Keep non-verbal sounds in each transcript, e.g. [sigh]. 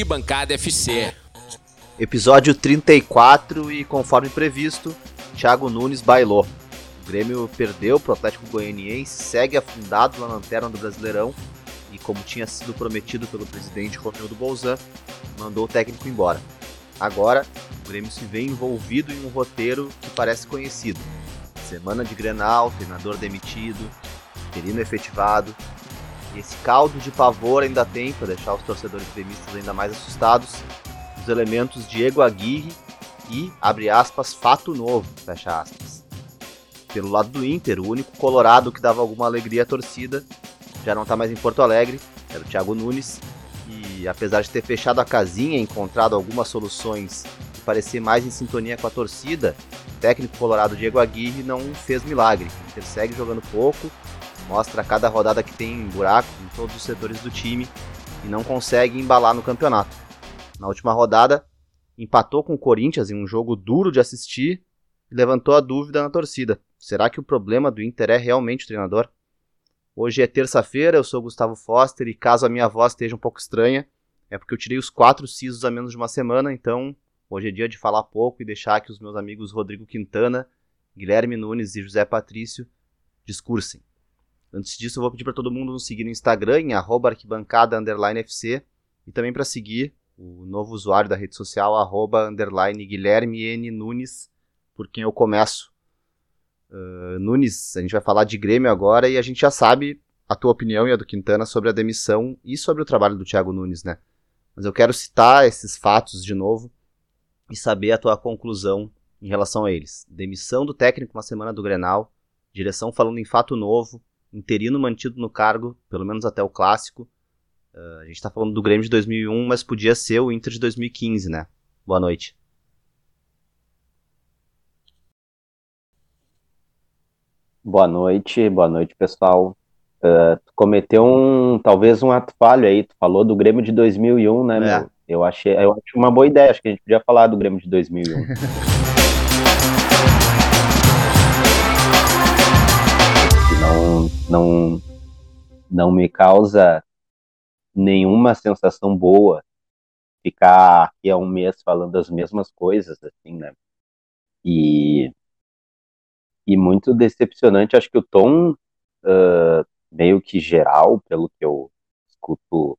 Arquibancada FC. Episódio 34 e conforme previsto, Thiago Nunes bailou. O Grêmio perdeu para o Atlético Goianiense, segue afundado na lanterna do Brasileirão e, como tinha sido prometido pelo presidente Romildo Bolzan, mandou o técnico embora. Agora, o Grêmio se vê envolvido em um roteiro que parece conhecido. Semana de Grenal, treinador demitido, interino efetivado, esse caldo de pavor ainda tem, para deixar os torcedores gremistas ainda mais assustados, os elementos Diego Aguirre e, abre aspas, fato novo, fecha aspas. Pelo lado do Inter, o único colorado que dava alguma alegria à torcida já não está mais em Porto Alegre, era o Thiago Nunes, e apesar de ter fechado a casinha e encontrado algumas soluções que parecer mais em sintonia com a torcida, o técnico colorado Diego Aguirre não fez milagre. O Inter segue jogando pouco, mostra cada rodada que tem buraco em todos os setores do time e não consegue embalar no campeonato. Na última rodada, empatou com o Corinthians em um jogo duro de assistir e levantou a dúvida na torcida. Será que o problema do Inter é realmente o treinador? Hoje é terça-feira, eu sou Gustavo Foster e caso a minha voz esteja um pouco estranha, é porque eu tirei os quatro sisos a menos de uma semana, então hoje é dia de falar pouco e deixar que os meus amigos Rodrigo Quintana, Guilherme Nunes e José Patrício discursem. Antes disso, eu vou pedir para todo mundo nos seguir no Instagram, em arquibancada_fc, e também para seguir o novo usuário da rede social, arroba, underline, Guilherme N. Nunes, por quem eu começo. Uh, Nunes, a gente vai falar de Grêmio agora e a gente já sabe a tua opinião e a do Quintana sobre a demissão e sobre o trabalho do Thiago Nunes, né? Mas eu quero citar esses fatos de novo e saber a tua conclusão em relação a eles. Demissão do técnico na semana do Grenal, direção falando em fato novo, interino mantido no cargo, pelo menos até o clássico. Uh, a gente está falando do Grêmio de 2001, mas podia ser o Inter de 2015, né? Boa noite. Boa noite, boa noite, pessoal. Uh, tu cometeu um, talvez um ato falho aí, tu falou do Grêmio de 2001, né, é. meu? Eu achei, eu acho uma boa ideia, acho que a gente podia falar do Grêmio de 2001. [laughs] não, não, não me causa nenhuma sensação boa ficar aqui há um mês falando as mesmas coisas, assim, né? E, e muito decepcionante, acho que o tom uh, meio que geral, pelo que eu escuto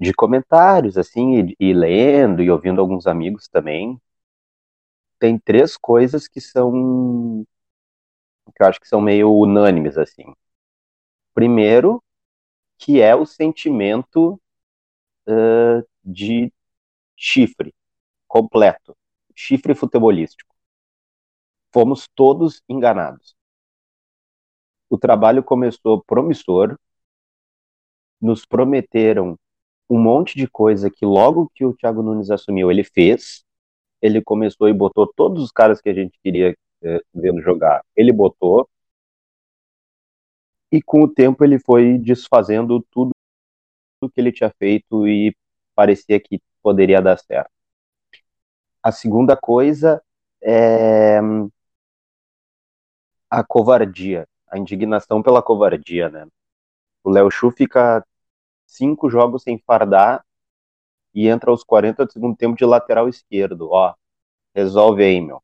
de comentários, assim, e, e lendo e ouvindo alguns amigos também, tem três coisas que são que eu acho que são meio unânimes, assim. Primeiro, que é o sentimento uh, de chifre completo, chifre futebolístico. Fomos todos enganados. O trabalho começou promissor, nos prometeram um monte de coisa que logo que o Thiago Nunes assumiu, ele fez. Ele começou e botou todos os caras que a gente queria é, vendo jogar. Ele botou e com o tempo ele foi desfazendo tudo que ele tinha feito e parecia que poderia dar certo. A segunda coisa é a covardia, a indignação pela covardia, né? O Léo Chu fica cinco jogos sem fardar e entra aos 40 do segundo tempo de lateral esquerdo. Ó, resolve aí, meu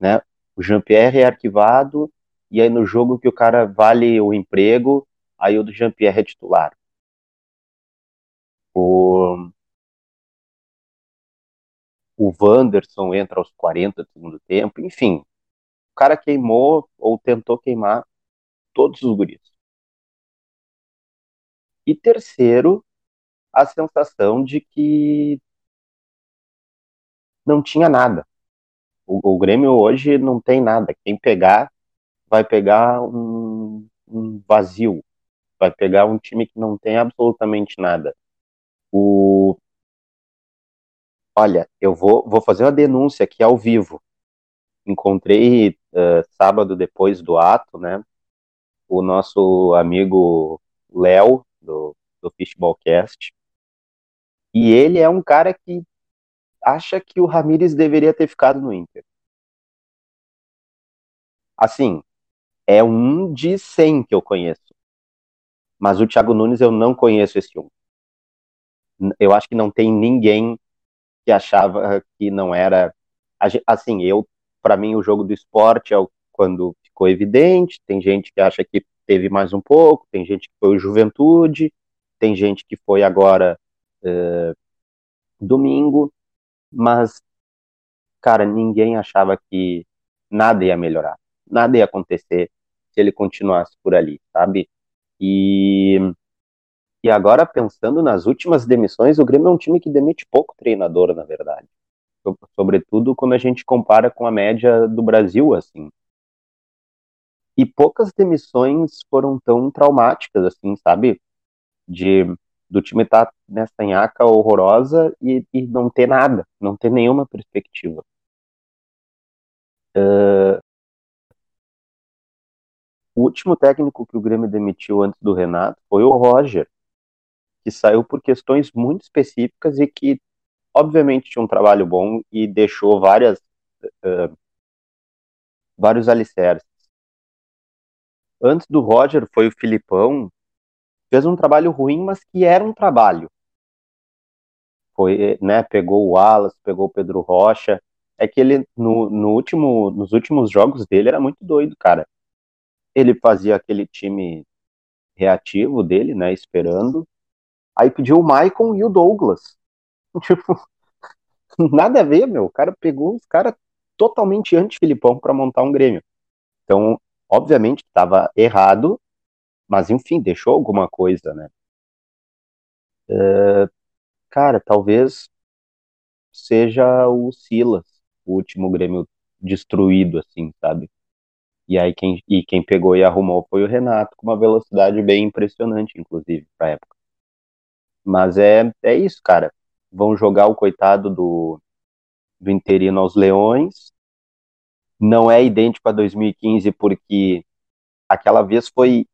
né? O Jean-Pierre é arquivado, e aí no jogo que o cara vale o emprego, aí o do Jean-Pierre é titular. O, o Wanderson entra aos 40 do segundo tempo, enfim. O cara queimou ou tentou queimar todos os guris. E terceiro, a sensação de que não tinha nada. O, o, Grêmio hoje não tem nada. Quem pegar, vai pegar um, um, vazio. Vai pegar um time que não tem absolutamente nada. O... Olha, eu vou, vou fazer uma denúncia aqui ao vivo. Encontrei uh, sábado depois do ato, né? O nosso amigo Léo, do, do Fishballcast. E ele é um cara que acha que o Ramires deveria ter ficado no Inter? Assim, é um de 100 que eu conheço. Mas o Thiago Nunes eu não conheço esse um. eu acho que não tem ninguém que achava que não era. Assim, eu, para mim, o jogo do esporte é quando ficou evidente. Tem gente que acha que teve mais um pouco, tem gente que foi o Juventude, tem gente que foi agora uh, domingo, mas, cara, ninguém achava que nada ia melhorar, nada ia acontecer se ele continuasse por ali, sabe? E, e agora, pensando nas últimas demissões, o Grêmio é um time que demite pouco treinador, na verdade. Sobretudo quando a gente compara com a média do Brasil, assim. E poucas demissões foram tão traumáticas, assim, sabe? De do time estar tá nessa nhaca horrorosa e, e, não ter nada, não ter nenhuma perspectiva. Uh, o último técnico que o Grêmio demitiu antes do Renato foi o Roger, que saiu por questões muito específicas e que, obviamente, tinha um trabalho bom e deixou várias, uh, vários alicerces. Antes do Roger foi o Filipão, fez um trabalho ruim, mas que era um trabalho. Foi, né, pegou o Wallace, pegou o Pedro Rocha. É que ele, no, no último, nos últimos jogos dele, era muito doido, cara. Ele fazia aquele time reativo dele, né, esperando. Aí pediu o Maicon e o Douglas. [laughs] Tipo, nada a ver, meu. O cara pegou os caras totalmente anti-Filipão para montar um Grêmio. Então, obviamente, estava errado, mas enfim, deixou alguma coisa, né? Uh, cara, talvez seja o Silas, o último Grêmio destruído, assim, sabe? E aí quem, e quem pegou e arrumou foi o Renato, com uma velocidade bem impressionante, inclusive, pra época. Mas é, é isso, cara. Vão jogar o coitado do, do interino aos Leões. Não é idêntico a 2015, porque aquela vez foi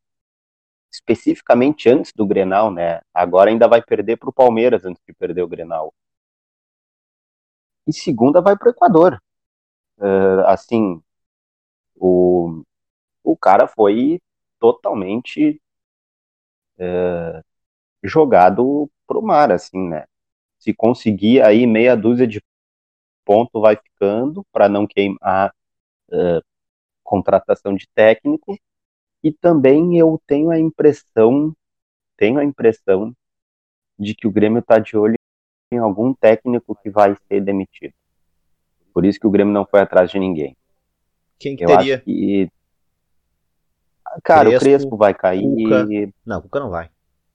especificamente antes do Grenal, né? Agora ainda vai perder para o Palmeiras antes de perder o Grenal. E segunda vai para o Equador. Uh, assim, o, o cara foi totalmente uh, jogado pro mar, assim, né? Se conseguir aí meia dúzia de ponto vai ficando para não queimar uh, contratação de técnico e também eu tenho a impressão, tenho a impressão de que o Grêmio está de olho em algum técnico que vai ser demitido. Por isso que o Grêmio não foi atrás de ninguém. Quem que eu teria? Acho que... Cara, Crespo, o Crespo vai cair. Cuca. Não, o Cuca não vai.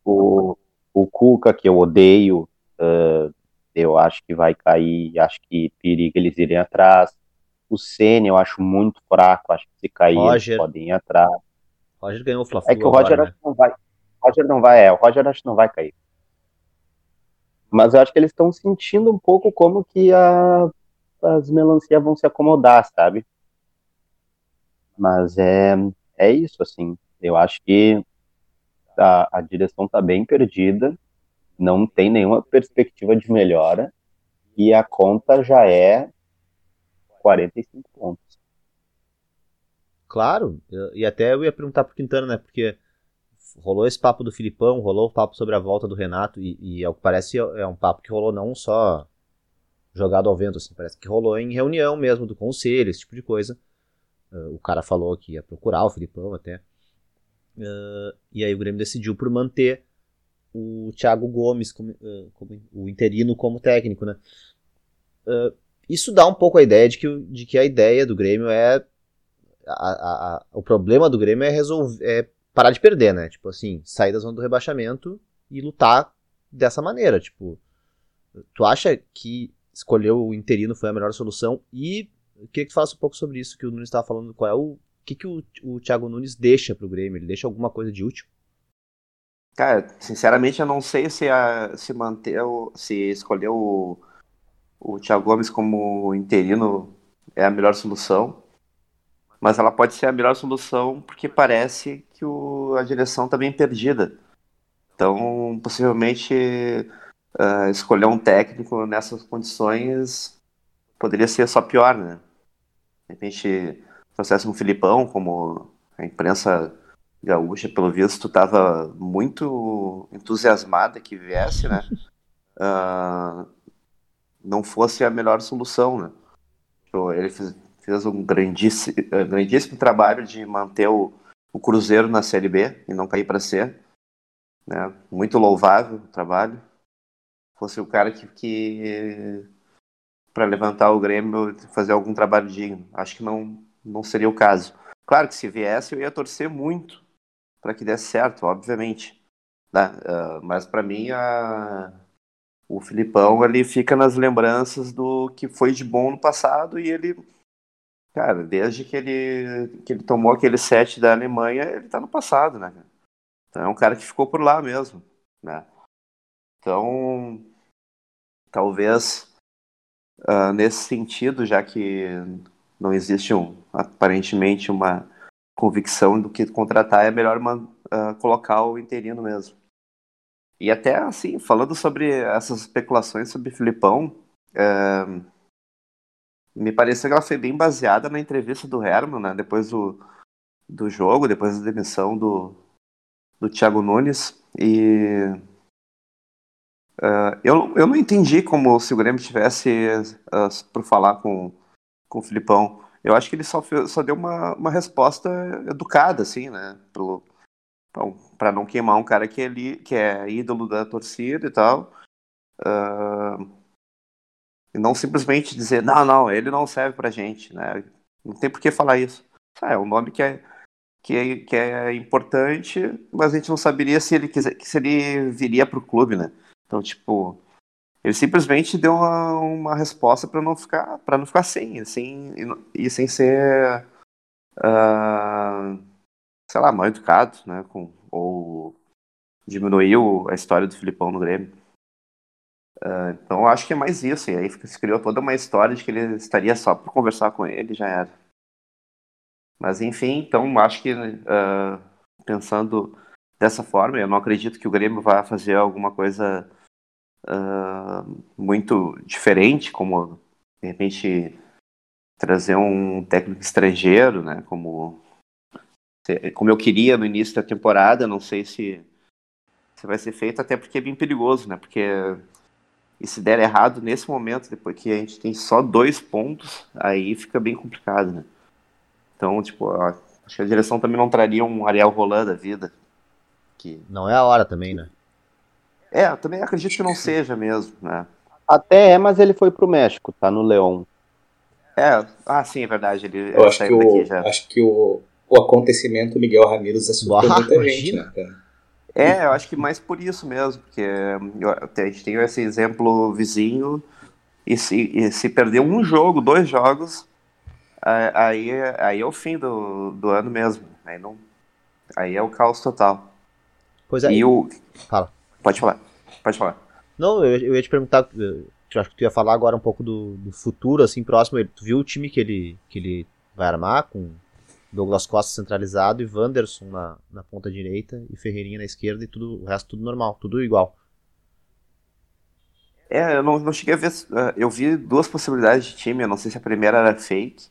O, o Cuca, que eu odeio, uh, eu acho que vai cair. Acho que periga eles irem atrás. O Senna eu acho muito fraco. Acho que se cair Roger. eles podem ir atrás. Roger ganhou o fla É que o Roger agora, acho né? não vai. Roger não vai, é, o Roger acho que não vai cair. Mas eu acho que eles estão sentindo um pouco como que a, as melancias vão se acomodar, sabe? Mas é, é isso, assim. Eu acho que a, a direção tá bem perdida, não tem nenhuma perspectiva de melhora, e a conta já é 45 pontos. Claro, e até eu ia perguntar pro Quintana, né? Porque rolou esse papo do Filipão, rolou o papo sobre a volta do Renato, e, e ao que parece é um papo que rolou não só jogado ao vento, assim, parece que rolou em reunião mesmo do conselho, esse tipo de coisa. Uh, o cara falou que ia procurar o Filipão até. Uh, e aí o Grêmio decidiu por manter o Thiago Gomes como, uh, como o interino como técnico, né? isso dá um pouco a ideia de que, de que a ideia do Grêmio é a, a, o problema do Grêmio é resolver é parar de perder, né? Tipo assim, sair da zona do rebaixamento e lutar dessa maneira. Tipo, tu acha que escolher o interino foi a melhor solução? E queria que tu falasse um pouco sobre isso que o Nunes estava falando. Qual é o, que, que o, o Thiago Nunes deixa pro Grêmio? Ele deixa alguma coisa de útil? Cara, sinceramente eu não sei se, a, se manter, se escolher o, o Thiago Gomes como interino é a melhor solução mas ela pode ser a melhor solução porque parece que o, a direção está bem perdida. Então, possivelmente, uh, escolher um técnico nessas condições poderia ser só pior, né? De repente, trouxesse um Filipão, como a imprensa gaúcha, pelo visto, estava muito entusiasmada que viesse, né? uh, não fosse a melhor solução, né? Ele fez, fez um grandíssimo, eh, grandíssimo trabalho de manter o, o Cruzeiro na Série B e não cair para C. Né? Muito louvável o trabalho. Fosse o cara que, que para levantar o Grêmio fazer algum trabalho digno. Acho que não, não seria o caso. Claro que se viesse eu ia torcer muito para que desse certo, obviamente. Né? Uh, mas para mim a... o Filipão ele fica nas lembranças do que foi de bom no passado e ele Cara, desde que ele, que ele tomou aquele set da Alemanha, ele tá no passado, né? Então é um cara que ficou por lá mesmo, né? Então, talvez uh, nesse sentido, já que não existe um, aparentemente uma convicção do que contratar, é melhor uh, colocar o interino mesmo. E até assim, falando sobre essas especulações sobre Filipão, uh, me pareceu que ela foi bem baseada na entrevista do Herman, né? Depois do, do jogo, depois da demissão do, do Thiago Nunes. E uh, eu, eu não entendi como se o Grêmio tivesse uh, por falar com, com o Filipão. Eu acho que ele só, só deu uma, uma resposta educada, assim, né? Para não queimar um cara que é, li, que é ídolo da torcida e tal. Uh, e não simplesmente dizer, não, não, ele não serve pra gente, né? Não tem por que falar isso. É um nome que é, que é, que é importante, mas a gente não saberia se ele quiser, se ele viria pro clube, né? Então, tipo, ele simplesmente deu uma, uma resposta para não ficar para não ficar sem, sem e sem ser uh, sei lá, mal educado, né? Com, ou diminuiu a história do Filipão no Grêmio. Uh, então acho que é mais isso. E aí se criou toda uma história de que ele estaria só por conversar com ele já era. Mas enfim, então acho que uh, pensando dessa forma, eu não acredito que o Grêmio vá fazer alguma coisa uh, muito diferente, como de repente trazer um técnico estrangeiro, né? Como, como eu queria no início da temporada, não sei se, se vai ser feito, até porque é bem perigoso, né? Porque e se der errado nesse momento, depois que a gente tem só dois pontos, aí fica bem complicado, né? Então, tipo, acho que a direção também não traria um Ariel Roland da vida. Que... Não é a hora também, né? É, eu também acredito que não seja mesmo, né? Até é, mas ele foi pro México, tá no Leão. É, ah, sim, é verdade. Ele, eu acho que, o, já. acho que o, o acontecimento Miguel Ramírez assustou muita imagina. gente, né, cara? É, eu acho que mais por isso mesmo, porque a gente tem esse exemplo vizinho e se, e se perder um jogo, dois jogos, aí, aí é o fim do, do ano mesmo. Aí, não, aí é o caos total. Pois é. E o... Fala. Pode falar, pode falar. Não, eu, eu ia te perguntar, eu acho que tu ia falar agora um pouco do, do futuro, assim, próximo. Tu viu o time que ele, que ele vai armar com Douglas Costa centralizado e Wanderson na, na ponta direita e Ferreirinha na esquerda e tudo, o resto tudo normal, tudo igual. É, eu não, não cheguei a ver. Uh, eu vi duas possibilidades de time, eu não sei se a primeira era fake.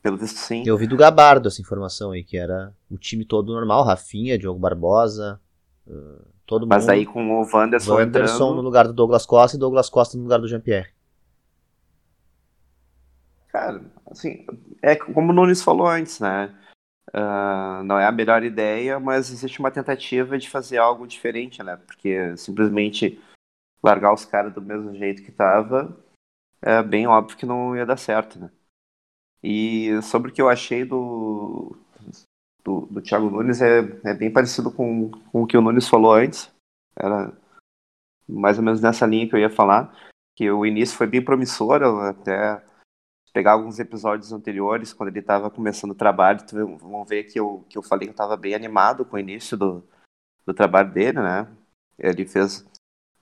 Pelo visto, sim. Eu vi do Gabardo essa informação aí, que era o time todo normal, Rafinha, Diogo Barbosa, uh, todo Mas mundo. Mas aí com o Wanderson, Wanderson entrando... no lugar do Douglas Costa e Douglas Costa no lugar do Jean-Pierre. Cara, assim, é como o Nunes falou antes, né? Uh, não é a melhor ideia, mas existe uma tentativa de fazer algo diferente, né? Porque simplesmente largar os caras do mesmo jeito que tava é bem óbvio que não ia dar certo, né? E sobre o que eu achei do, do, do Thiago Nunes é, é bem parecido com, com o que o Nunes falou antes. Era mais ou menos nessa linha que eu ia falar, que o início foi bem promissor, até pegar alguns episódios anteriores, quando ele estava começando o trabalho, vão ver que eu, que eu falei que eu estava bem animado com o início do, do trabalho dele, né? Ele fez,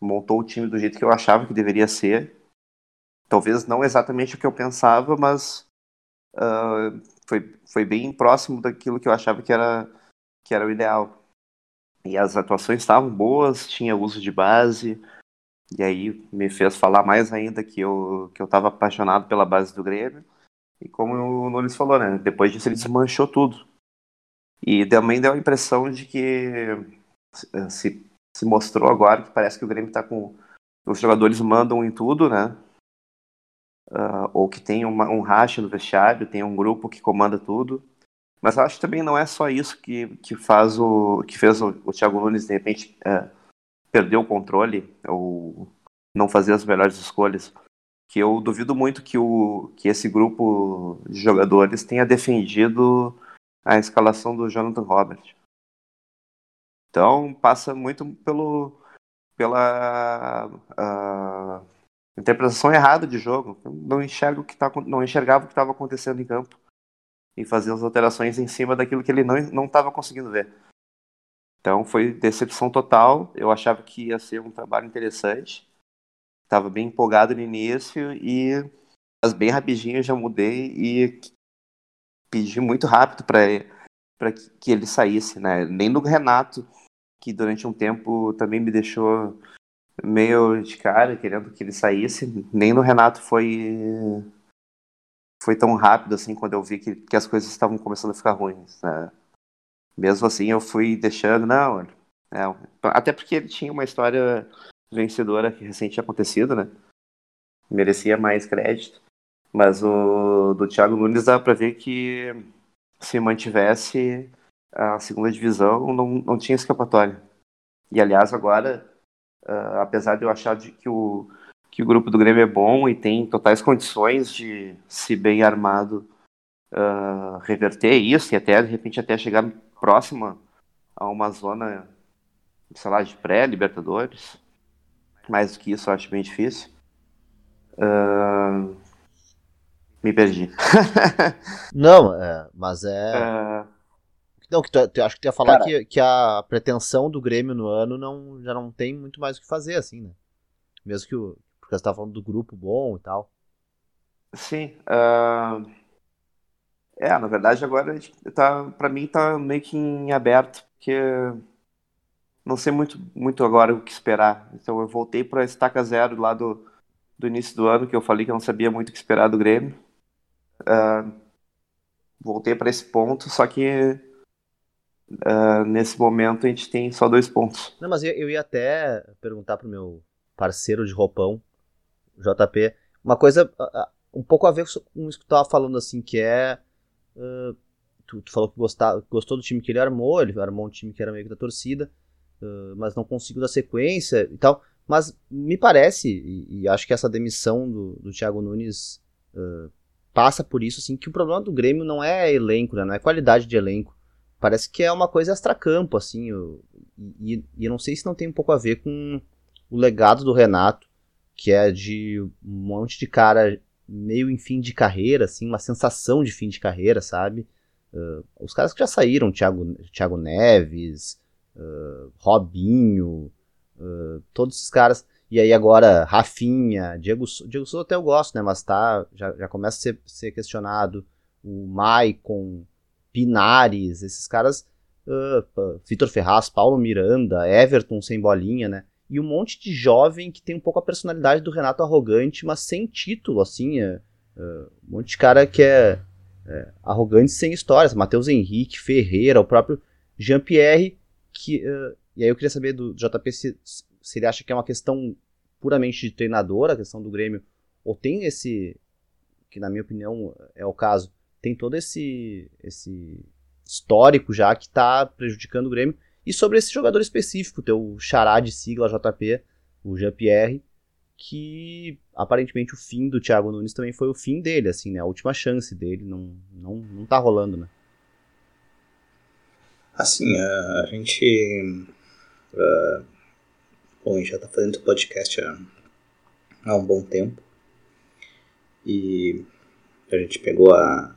montou o time do jeito que eu achava que deveria ser. Talvez não exatamente o que eu pensava, mas uh, foi, foi bem próximo daquilo que eu achava que era, que era o ideal. E as atuações estavam boas, tinha uso de base, e aí me fez falar mais ainda que eu que eu estava apaixonado pela base do Grêmio. E como o Nunes falou, né? Depois disso ele desmanchou tudo. E também deu a impressão de que se, se mostrou agora que parece que o Grêmio está com os jogadores mandam em tudo, né? Uh, ou que tem uma, um racha no vestiário, tem um grupo que comanda tudo. Mas acho que também não é só isso que, que faz o que fez o, o Thiago Nunes de repente uh, perder o controle ou não fazer as melhores escolhas. Que eu duvido muito que, o, que esse grupo de jogadores tenha defendido a escalação do Jonathan Robert. Então passa muito pelo, pela interpretação errada de jogo. Não enxerga o que tá, não enxergava o que estava acontecendo em campo e fazer as alterações em cima daquilo que ele não não estava conseguindo ver. Então foi decepção total. Eu achava que ia ser um trabalho interessante. Estava bem empolgado no início e mas bem rapidinho já mudei e pedi muito rápido para que ele saísse, né? Nem do Renato, que durante um tempo também me deixou meio de cara, querendo que ele saísse. Nem no Renato foi foi tão rápido assim quando eu vi que, que as coisas estavam começando a ficar ruins. Né? Mesmo assim, eu fui deixando, não. É, até porque ele tinha uma história vencedora que recente tinha acontecido, né? Merecia mais crédito. Mas o do Thiago Nunes dá para ver que se mantivesse a segunda divisão, não, não tinha escapatória. E aliás, agora Uh, apesar de eu achar de que, o, que o grupo do Grêmio é bom e tem totais condições de, se bem armado, uh, reverter isso e até, de repente, até chegar próxima a uma zona, sei lá, de pré-Libertadores. Mais do que isso, eu acho bem difícil. Uh, me perdi. [laughs] Não, é, mas é. Não, que tu, tu, acho que tu ia falar que, que a pretensão do Grêmio no ano não, já não tem muito mais o que fazer, assim, né? Mesmo que o. Porque você tava falando do grupo bom e tal. Sim. Uh... É, na verdade agora tá, pra mim tá meio que em aberto, porque não sei muito, muito agora o que esperar. Então eu voltei pra estaca zero lá do, do início do ano, que eu falei que eu não sabia muito o que esperar do Grêmio. Uh... Voltei para esse ponto, só que Uh, nesse momento a gente tem só dois pontos. Não, mas eu, eu ia até perguntar pro meu parceiro de roupão, JP, uma coisa uh, um pouco a ver com isso que tu tava falando, assim, que é. Uh, tu, tu, falou que gostar, gostou do time que ele armou, ele armou um time que era meio que da torcida, mas não conseguiu dar sequência e tal. Mas me parece, e, e acho que essa demissão do, do Thiago Nunes passa por isso, assim, que o problema do Grêmio não é elenco, né, não é qualidade de elenco parece que é uma coisa extracampo, assim. Eu, e, e, eu não sei se não tem um pouco a ver com o legado do Renato, que é de um monte de cara meio em fim de carreira, assim, uma sensação de fim de carreira, sabe? Uh, os caras que já saíram, Thiago, Thiago Neves, uh, Robinho, uh, todos esses caras. E aí agora, Rafinha, Diego, Diego Souza até eu gosto, né? Mas tá, já, já começa a ser, ser questionado. O Maicon, Pinares, esses caras, Vitor Ferraz, Paulo Miranda, Everton sem bolinha, né? E um monte de jovem que tem um pouco a personalidade do Renato arrogante, mas sem título, assim. É, uh, um monte de cara que é, é arrogante sem histórias. Matheus Henrique, Ferreira, o próprio Jean-Pierre, que. Uh, e aí eu queria saber do JP se, se ele acha que é uma questão puramente de treinador, a questão do Grêmio, ou tem esse, que na minha opinião é o caso, tem todo esse, esse histórico já que está prejudicando o Grêmio. E sobre esse jogador específico, teu xará de sigla JP, o Jean-Pierre, que aparentemente o fim do Thiago Nunes também foi o fim dele, assim, né? A última chance dele, não, não, não tá rolando, né? Assim, a, a gente. Bom, já tá fazendo podcast há, há um bom tempo. E a gente pegou a,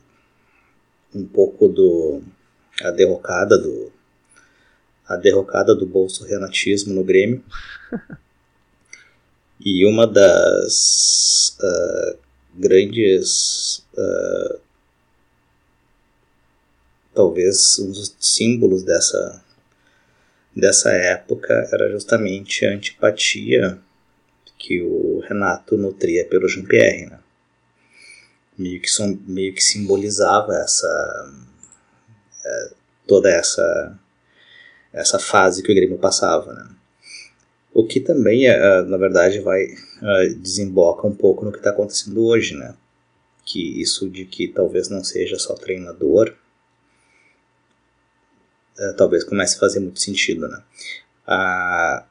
um pouco do a derrocada do a derrocada do bolso renatismo no Grêmio. [laughs] e uma das uh, grandes uh, talvez um dos símbolos dessa dessa época era justamente a antipatia que o Renato nutria pelo Jean-Pierre, né? meio que, meio que simbolizava essa é, toda essa essa fase que o Grêmio passava, né? o que também, uh, na verdade, vai uh, desemboca um pouco no que está acontecendo hoje, né? Que isso de que talvez não seja só treinador, talvez comece a fazer muito sentido, né? Uh,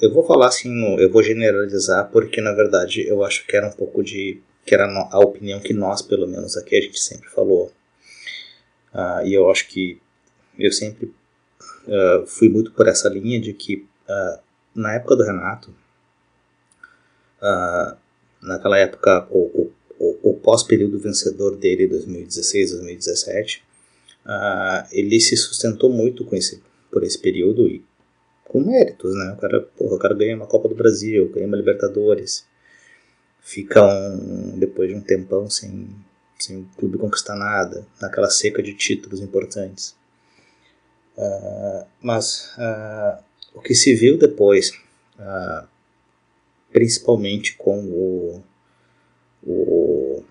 eu vou falar assim, eu vou generalizar porque na verdade eu acho que era um pouco de que era a opinião que nós, pelo menos aqui, a gente sempre falou. Uh, e eu acho que eu sempre uh, fui muito por essa linha de que uh, na época do Renato, naquela época, o, o, o pós-período vencedor dele, 2016, 2017, ele se sustentou muito com esse, por esse período e com méritos, né? O cara, porra, o cara ganha uma Copa do Brasil, ganha uma Libertadores, fica um, depois de um tempão sem, sem o clube conquistar nada, naquela seca de títulos importantes. Uh, mas uh, o que se viu depois, uh, principalmente com o, o,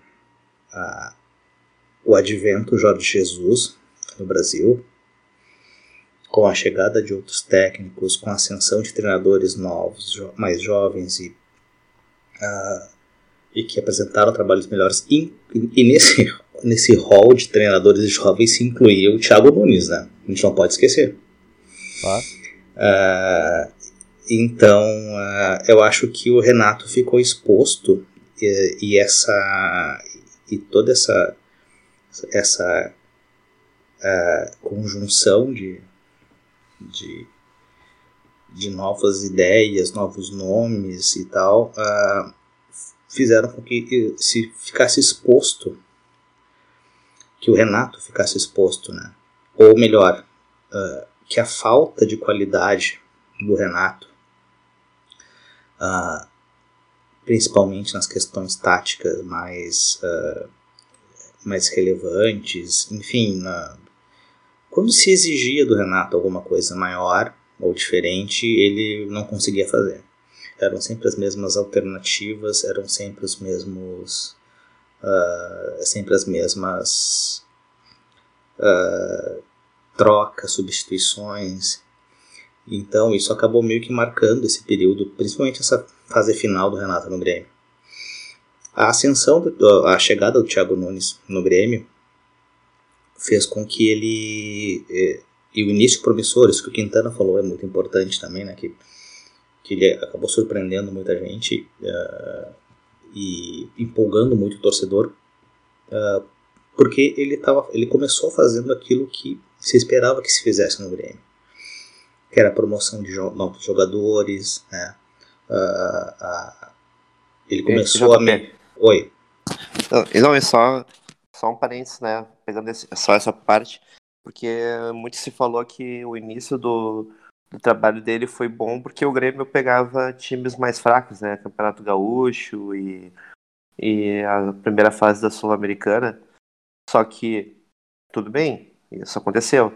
o advento Jorge Jesus no Brasil, com a chegada de outros técnicos, com a ascensão de treinadores novos, jo mais jovens e, e que apresentaram trabalhos melhores. E, e, nesse, nesse hall de treinadores jovens se incluía o Thiago Nunes, né? A gente não pode esquecer. Uh, então, uh, eu acho que o Renato ficou exposto e, e essa e toda essa essa conjunção de de, de novas ideias, novos nomes e tal, uh, fizeram com que se ficasse exposto, que o Renato ficasse exposto, né? Ou melhor, uh, que a falta de qualidade do Renato, uh, principalmente nas questões táticas mais, mais relevantes, enfim, quando se exigia do Renato alguma coisa maior ou diferente, ele não conseguia fazer. Eram sempre as mesmas alternativas, eram sempre os mesmos. Uh, sempre as mesmas uh, trocas, substituições. Então isso acabou meio que marcando esse período, principalmente essa fase final do Renato no Grêmio. A ascensão, do, a chegada do Thiago Nunes no Grêmio fez com que ele é, e o início promissor, isso que o Quintana falou é muito importante também, né, que, que ele acabou surpreendendo muita gente uh, e empolgando muito o torcedor, uh, porque ele, tava, ele começou fazendo aquilo que se esperava que se fizesse no Grêmio, que era a promoção de jo novos jogadores, né, uh, ele começou a... Me... Oi. Não, é só só um parênteses, né? Pegando esse, só essa parte, porque muito se falou que o início do, do trabalho dele foi bom porque o Grêmio pegava times mais fracos, né? Campeonato Gaúcho e, e a primeira fase da Sul-Americana. Só que, tudo bem, isso aconteceu.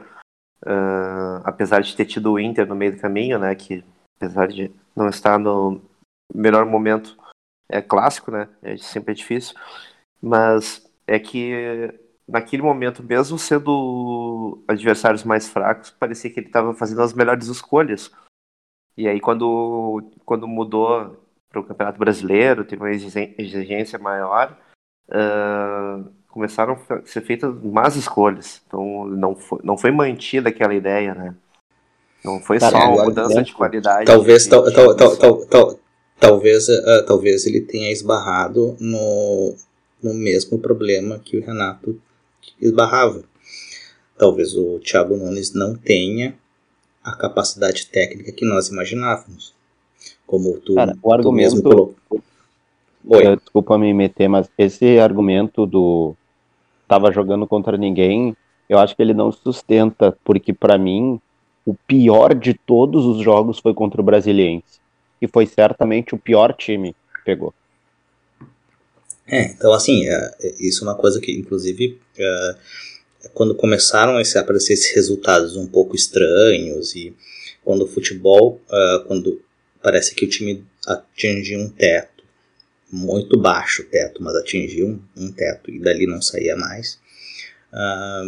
Uh, apesar de ter tido o Inter no meio do caminho, né? Que apesar de não estar no melhor momento, é clássico, né? É sempre é difícil. Mas é que naquele momento, mesmo sendo adversários mais fracos, parecia que ele estava fazendo as melhores escolhas. E aí quando, quando mudou para o Campeonato Brasileiro, teve uma exigência maior, uh, começaram a ser feitas más escolhas. Então não foi, não foi mantida aquela ideia, né? Não foi Cara, só uma mudança de qualidade. Talvez, tal, tal, tal, tal, talvez, uh, talvez ele tenha esbarrado no, no mesmo problema que o Renato esbarrava. Talvez o Thiago Nunes não tenha a capacidade técnica que nós imaginávamos. Como tu, Cara, o argumento, mesmo colocou. Oi. Desculpa me meter, mas esse argumento do tava jogando contra ninguém, eu acho que ele não sustenta, porque para mim o pior de todos os jogos foi contra o Brasiliense, e foi certamente o pior time que pegou. É, então assim, é, é, isso é uma coisa que, inclusive, é, quando começaram a aparecer esses resultados um pouco estranhos e quando o futebol, quando parece que o time atingiu um teto, muito baixo o teto, mas atingiu um, teto e dali não saía mais, é,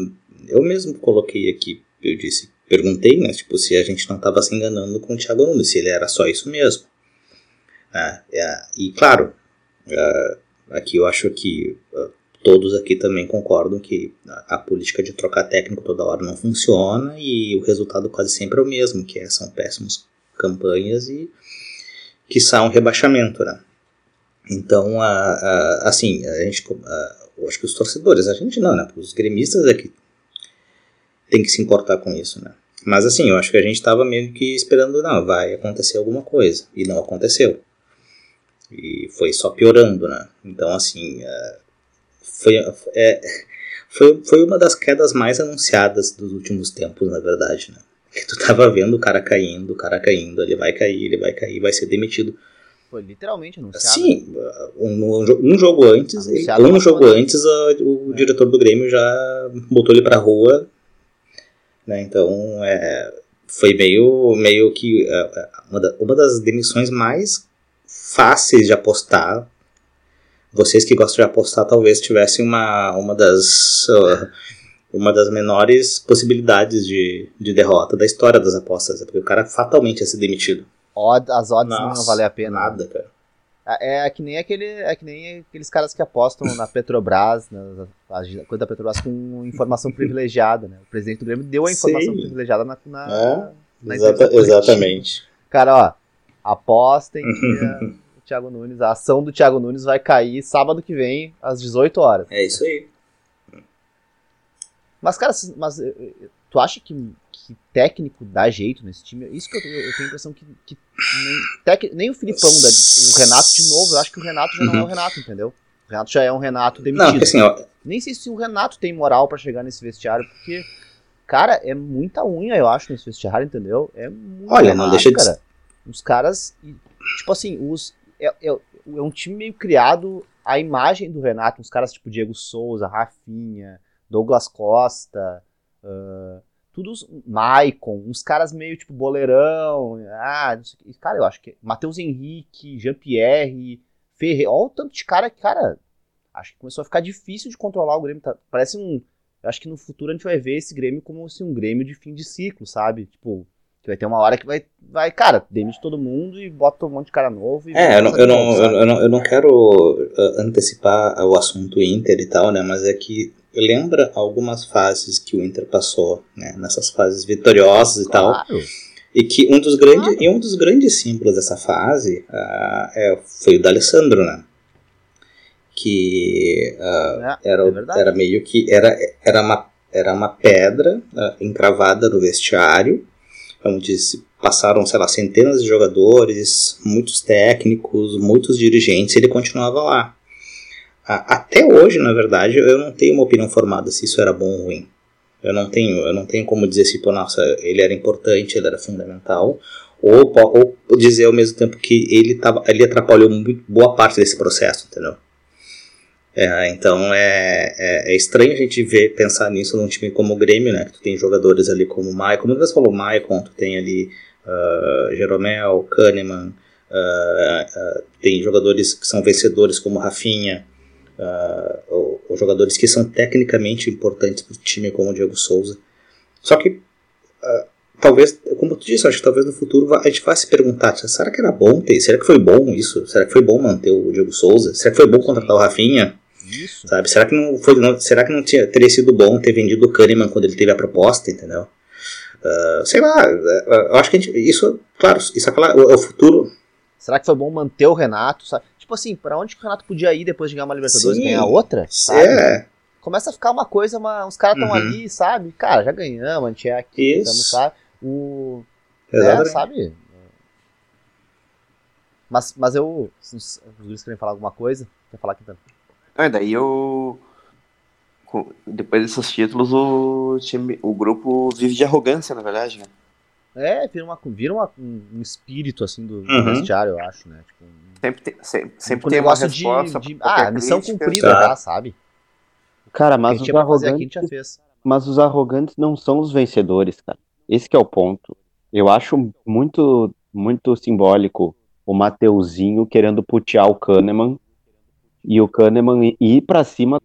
eu mesmo coloquei aqui, eu disse, perguntei, né, tipo, se a gente não estava se enganando com o Thiago Nunes, se ele era só isso mesmo. Ah, é, e claro, uh, aqui eu acho que uh, todos aqui também concordam que a, a, política de trocar técnico toda hora não funciona e o resultado quase sempre é o mesmo, que é, são péssimas campanhas e que são um rebaixamento, né? Então, uh, assim, a gente, eu acho que os torcedores, a gente não, né? Os gremistas é que tem que se importar com isso, né? Mas assim, eu acho que a gente estava meio que esperando, não, vai acontecer alguma coisa. E não aconteceu. E foi só piorando, né? Então, assim, foi, é, foi, foi uma das quedas mais anunciadas dos últimos tempos, na verdade, né? Que tu tava vendo o cara caindo, o cara caindo, ele vai cair, ele vai cair, vai ser demitido. Foi literalmente anunciado. Sim, um, um jogo antes, anunciado um jogo antes, o é. diretor do Grêmio já botou ele pra rua né? Então, é, foi meio, meio que é, é, uma, da, uma das demissões mais fáceis de apostar. Vocês que gostam de apostar talvez tivessem uma, uma das uma das menores possibilidades de, de derrota da história das apostas, porque o cara fatalmente ia ser demitido. As odds Nossa, não iam valer a pena. Né? Nada, cara. É, é, que nem aquele, é que nem aqueles caras que apostam na Petrobras, na, coisa da Petrobras com informação privilegiada, né? O presidente do Grêmio deu a informação Sim. privilegiada na, na, é, na exata, Exatamente. Cara, ó, apostem que [laughs] o Thiago Nunes, a ação do Thiago Nunes vai cair sábado que vem às 18 horas. É isso aí. Mas, cara, mas eh, eh, tu acha que que técnico dá jeito nesse time. Isso que eu, eu tenho a impressão que, que nem, tec, nem, o Filipão, da, o Renato de novo, eu acho que o Renato já uhum. não é o uhum. Renato, entendeu? O Renato já é um Renato demitido. Não, assim. Nem sei se o Renato tem moral para chegar nesse vestiário, porque, cara, é muita unha, eu acho, nesse vestiário, entendeu? É Olha, não deixa de... Os caras, tipo assim, os, é, é, é um time meio criado a imagem do Renato, uns caras tipo Diego Souza, Rafinha, Douglas Costa, uh, tudo Maicon, uns caras meio tipo boleirão. Ah, cara, eu acho que Matheus Henrique, Jean-Pierre, Ferreira, olha o tanto de cara que, cara, acho que começou a ficar difícil de controlar o Grêmio. Tá, parece um. Eu acho que no futuro a gente vai ver esse Grêmio como assim, um Grêmio de fim de ciclo, sabe? Tipo, que vai ter uma hora que vai, vai cara, demite todo mundo e bota um monte de cara novo. é, eu não, eu, não, eu, não, eu não quero uh, antecipar o assunto Inter e tal, né? Mas é que lembra algumas fases que o Inter passou, né, nessas fases vitoriosas e claro. tal. E que um dos grandes, claro. e um dos grandes símbolos dessa fase uh, é, foi o D'Alessandro, né? Que uh, é, era, é era meio que era, era, uma, era uma pedra uh, encravada no vestiário, onde se passaram, sei lá, centenas de jogadores, muitos técnicos, muitos dirigentes, e ele continuava lá até hoje, na verdade, eu não tenho uma opinião formada se isso era bom ou ruim. Eu não tenho, eu não tenho como dizer se, pô, nossa, ele era importante, ele era fundamental, ou, ou dizer ao mesmo tempo que ele, tava, ele atrapalhou muito, boa parte desse processo, entendeu? É, então é, é, é, estranho a gente ver, pensar nisso num time como o Grêmio, né? Que tu tem jogadores ali como o Maicon, como você falou, Maicon, tu tem ali uh, Jeromel, Kahneman, uh, uh, tem jogadores que são vencedores como Rafinha, uh, os jogadores que são tecnicamente importantes para o time, como o Diego Souza. Só que, uh, talvez, como tu disse, acho que talvez no futuro a gente vá se perguntar: será que era bom ter? Será que foi bom isso? Será que foi bom manter o Diego Souza? Será que foi bom contratar o Rafinha? Isso. Sabe? Será que não foi, não, será que não tinha, teria sido bom ter vendido o Kahneman quando ele teve a proposta, entendeu? Uh, sei lá, eu acho que gente, isso, claro, isso é, claro, é o futuro. Será que foi bom manter o Renato? Sabe? Tipo assim, pra onde que o Renato podia ir depois de ganhar uma Libertadores e ganhar outra? Sabe? É. Começa a ficar uma coisa, uma, os caras estão uhum. ali, sabe? Cara, já ganhamos, a gente é aqui, estamos, sabe? O. É, sabe? Mas, mas eu. Os Luiz querem falar alguma coisa? Quer falar aqui também? Ah, daí eu. Depois desses títulos, o time, o grupo vive de arrogância, na verdade, né? É, vira, uma, vira uma, um, um espírito assim do, do uhum. vestiário, eu acho, né? Tipo, Sempre tem, sempre, sempre um tem uma resposta. De, de ah, missão cumprida tá. já, sabe? Cara, mas os arrogantes. Mas os arrogantes não são os vencedores, cara. Esse é o ponto. Eu acho muito, muito simbólico o Mateuzinho querendo putear o Kahneman e o Kahneman ir para cima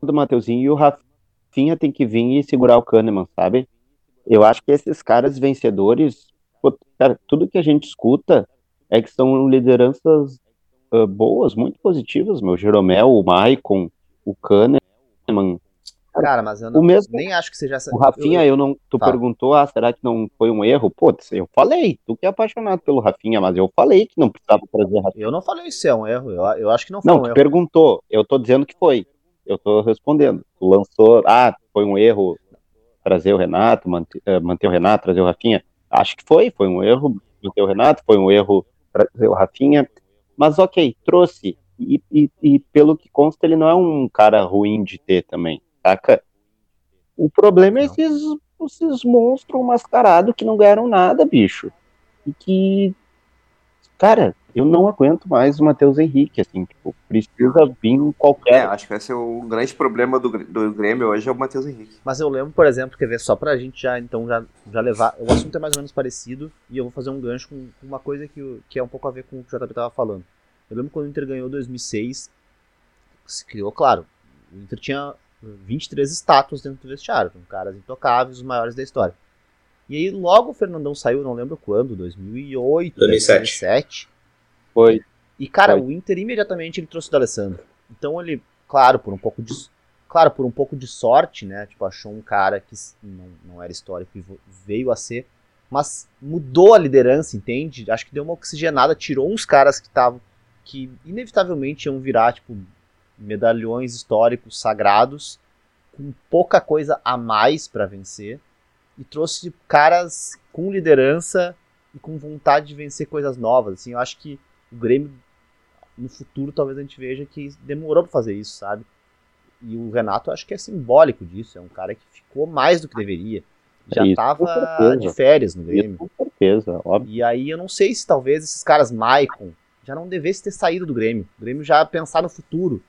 do Mateuzinho e o Rafinha tem que vir e segurar o Kahneman, sabe? eu acho que esses caras vencedores, pô, cara, tudo que a gente escuta é que são lideranças uh, boas, muito positivas, meu. Jeromel, o Maicon, o Kahneman. Cara, mas eu não, O mesmo- nem acho que seja. O Rafinha, eu, não. Tu Fala. perguntou, ah, será que não foi um erro? Pô, eu falei, tu que é apaixonado pelo Rafinha, mas eu falei que não precisava trazer Rafinha. Eu não falei se é um erro. Eu, eu acho que não foi Não, um tu erro. perguntou, eu tô dizendo que foi. Eu tô respondendo. Tu lançou, ah, foi um erro trazer o Renato, manter, manter o Renato, trazer o Rafinha. Acho que foi, foi um erro manter o Renato, foi um erro trazer o Rafinha. Mas ok, trouxe. E, e- e pelo que consta, ele não é um cara ruim de ter também, saca? O problema é esses, esses monstros mascarados que não ganharam nada, bicho. E que cara, eu não aguento mais o Matheus Henrique, assim, tipo, precisa vir É, qualquer. acho que vai ser o grande problema do, do Grêmio hoje é o Matheus Henrique. Mas eu lembro, por exemplo, quer ver, só pra gente já, então, já, já levar. O assunto é mais ou menos parecido e eu vou fazer um gancho com com uma coisa que, que é um pouco a ver com o que o JP tava falando. Eu lembro quando o Inter ganhou 2006, se criou, claro, o Inter tinha 23 estátuas dentro do vestiário, com caras intocáveis, os maiores da história. E aí logo o Fernandão saiu, não lembro quando, 2008, 2007. 2007. Foi. E, cara, Foi. o Inter imediatamente ele trouxe o D'Alessandro. Então ele, claro, por um pouco de. Claro, por um pouco de sorte, né? Tipo, achou um cara que não, não era histórico e veio a ser. Mas mudou a liderança, entende? Acho que deu uma oxigenada, tirou uns caras que estavam. que inevitavelmente iam virar, tipo, medalhões históricos sagrados, com pouca coisa a mais pra vencer. E trouxe caras com liderança e com vontade de vencer coisas novas. Assim, eu acho que o Grêmio no futuro talvez a gente veja que demorou pra fazer isso, sabe? E o Renato acho que é simbólico disso, é um cara que ficou mais do que deveria. Já Isso, com tava certeza. de férias no Isso, Grêmio. com certeza, óbvio. E aí eu não sei se talvez esses caras Maicon já não devessem ter saído do Grêmio. O Grêmio já pensar no futuro.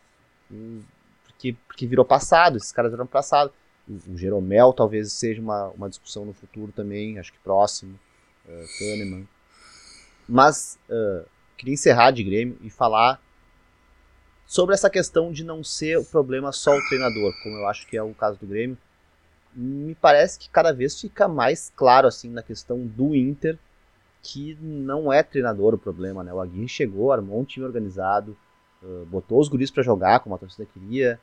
Porque, porque virou passado, esses caras viram passado. O, o Jeromel talvez seja uma, uma discussão no futuro também, acho que próximo. Uh, Kahneman. Mas uh, queria encerrar de Grêmio e falar sobre essa questão de não ser o problema só o treinador, como eu acho que é o caso do Grêmio. Me parece que cada vez fica mais claro assim na questão do Inter que não é treinador o problema, né? O Aguirre chegou, armou um time organizado, botou os guris pra jogar como a torcida queria,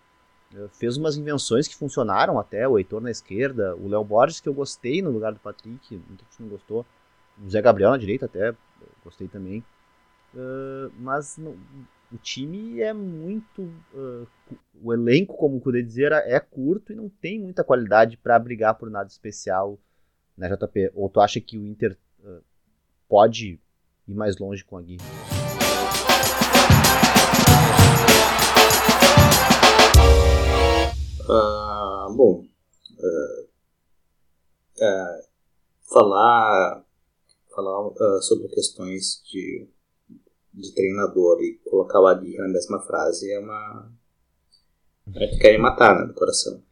fez umas invenções que funcionaram até, o Heitor na esquerda, o Léo Borges que eu gostei no lugar do Patrick, muita gente não gostou, o Zé Gabriel na direita até, gostei também, Uh, mas não- o time é muito, uh, o elenco, como o Kudê dizia, era- é curto e não tem muita qualidade pra brigar por nada especial, né, JP? Ou tu acha que o Inter uh, pode ir mais longe com a Gui? Ah, bom, ah, ah, falar, falar ah, sobre questões de, de treinador e colocar o Aguirre na mesma frase é uma. É que querem matar, né, do coração.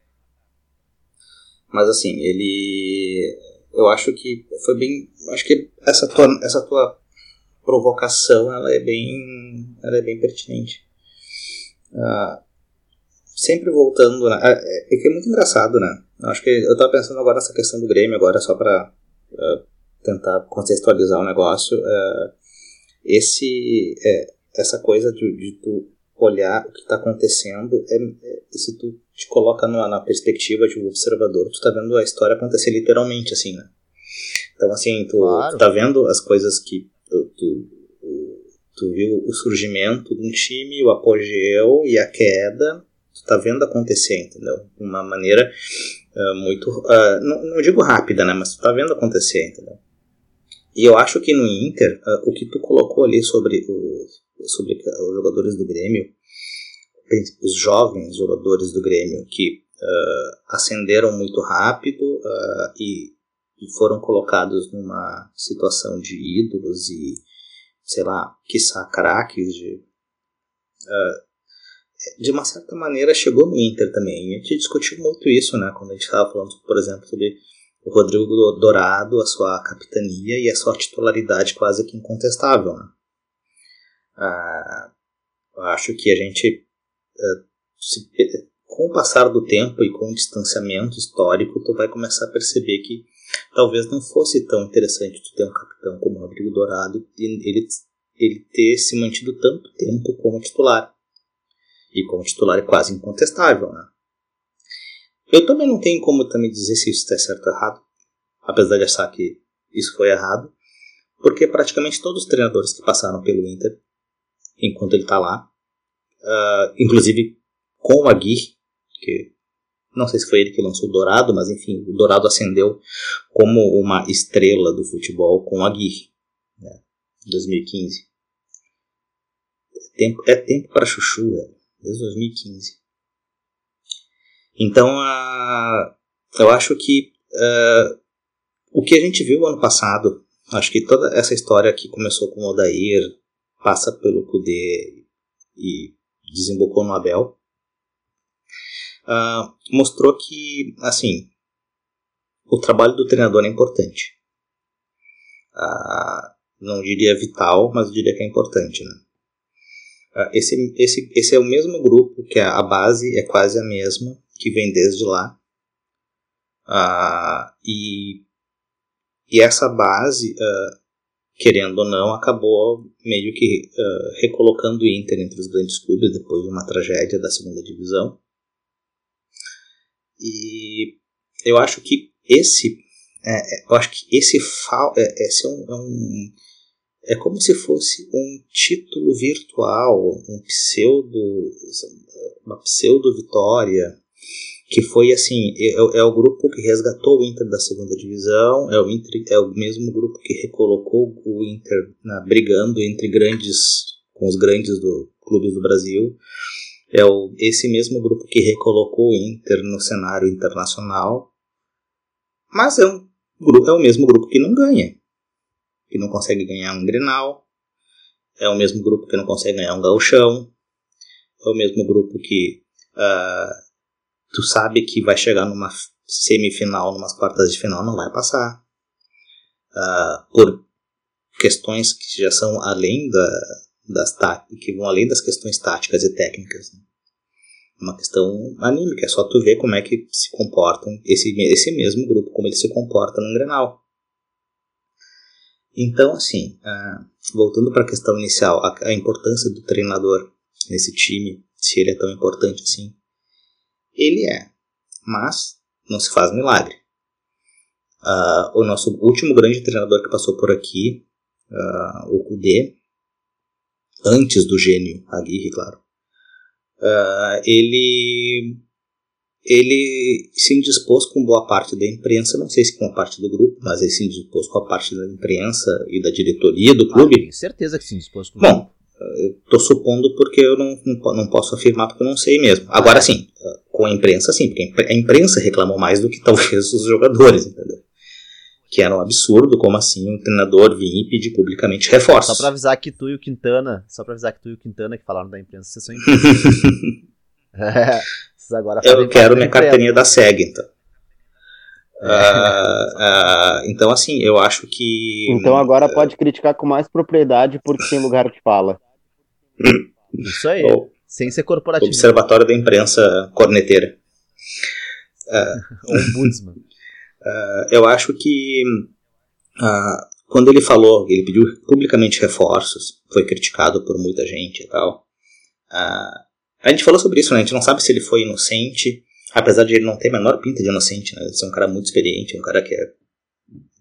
Mas assim, ele. Eu acho que foi bem. Acho que essa tua, essa tua provocação ela é bem. Ela é bem pertinente. Ah, sempre voltando, né? É, é que é muito engraçado, né? Eu Acho que eu tava pensando agora nessa questão do Grêmio agora só para tentar contextualizar o negócio. é, esse é, essa coisa de, de tu olhar o que está acontecendo, é, é, se tu te coloca numa, na perspectiva de um observador, tu tá vendo a história acontecer literalmente, assim, né? Então, assim, tu, Claro. tu tá vendo as coisas que tu, tu, tu viu o surgimento de um time, o apogeu e a queda, tu tá vendo acontecer, entendeu? De uma maneira ah, muito, ah, não, não digo rápida, né? Mas tu tá vendo acontecer, entendeu? E eu acho que no Inter, ah, o que tu colocou ali sobre, o, sobre os jogadores do Grêmio, os jovens jogadores do Grêmio que ah, ascenderam muito rápido ah, e, e foram colocados numa situação de ídolos e, sei lá, quiçá craques de. ah, de uma certa maneira chegou no Inter também. A gente discutiu muito isso, né? Quando a gente estava falando, por exemplo, sobre o Rodrigo Dourado, a sua capitania e a sua titularidade quase que incontestável, né? Ah, acho que a gente, ah, se- com o passar do tempo e com o distanciamento histórico, tu vai começar a perceber que talvez não fosse tão interessante tu ter um capitão como o Rodrigo Dourado e ele, ele ter se mantido tanto tempo como titular. E como titular é quase incontestável, né? Eu também não tenho como também dizer se isso está certo ou errado, apesar de achar que isso foi errado, porque praticamente todos os treinadores que passaram pelo Inter, enquanto ele está lá, uh, inclusive com o Aguirre, que não sei se foi ele que lançou o Dourado, mas enfim, o Dourado ascendeu como uma estrela do futebol com o Aguirre, né, 2015. É tempo, é tempo para chuchu, velho, desde 2015. Então, uh, eu acho que uh, o que a gente viu ano passado, acho que toda essa história que começou com o Odair, passa pelo Kudê e desembocou no Abel, uh, mostrou que, assim, o trabalho do treinador é importante. Uh, não diria vital, mas diria que é importante, né? Uh, esse, esse, esse é o mesmo grupo que a base é quase a mesma, que vem desde lá. Uh, e, e essa base, uh, querendo ou não, acabou meio que uh, recolocando o Inter entre os grandes clubes depois de uma tragédia da segunda divisão. E eu acho que esse, é, é eu acho que esse, é, esse é um, é um é como se fosse um título virtual, um pseudo, uma pseudo vitória que foi assim, é, é, o grupo que resgatou o Inter da segunda divisão, é o, Inter, é o mesmo grupo que recolocou o Inter na, brigando entre grandes, com os grandes do, clubes do Brasil, é o, esse mesmo grupo que recolocou o Inter no cenário internacional, mas é, um, grupo, é o mesmo grupo que não ganha, que não consegue ganhar um Grenal, é o mesmo grupo que não consegue ganhar um Gauchão, é o mesmo grupo que uh, tu sabe que vai chegar numa semifinal, numas quartas de final, não vai passar. Uh, por questões que já são além da, das que vão além das questões táticas e técnicas. Né? Uma questão anímica, é só tu ver como é que se comportam esse, esse mesmo grupo, como ele se comporta no Grenal. Então, assim, uh, voltando para a questão inicial, a, a importância do treinador nesse time, se ele é tão importante assim, ele é, mas não se faz milagre. Uh, o nosso último grande treinador que passou por aqui, uh, o Kudê, antes do gênio Aguirre, claro, uh, ele ele se indispôs com boa parte da imprensa, não sei se com a parte do grupo, mas ele se indispôs com a parte da imprensa e da diretoria do clube. Ah, tenho certeza que se indispôs com Bom, estou supondo porque eu não, não, não, posso afirmar porque eu não sei mesmo. Agora sim, com a imprensa sim, porque a imprensa reclamou mais do que talvez os jogadores, entendeu? Que era um absurdo, como assim um treinador vir e pedir publicamente reforços. Só pra avisar que tu e o Quintana, só pra avisar que tu e o Quintana que falaram da imprensa, vocês são [laughs] é, agora Eu quero minha carteirinha da SEG, então. Uh, uh, então, assim, eu acho que. Então agora pode criticar com mais propriedade porque tem lugar que fala. Isso aí. Ou, sem ser corporativo. Observatório da Imprensa Corneteira. Uh, [laughs] Ombudsman. Uh, eu acho que uh, quando ele falou, ele pediu publicamente reforços, foi criticado por muita gente e tal. Uh, a gente falou sobre isso, né? A gente não sabe se ele foi inocente, apesar de ele não ter a menor pinta de inocente, né? Ele é um cara muito experiente, um cara que é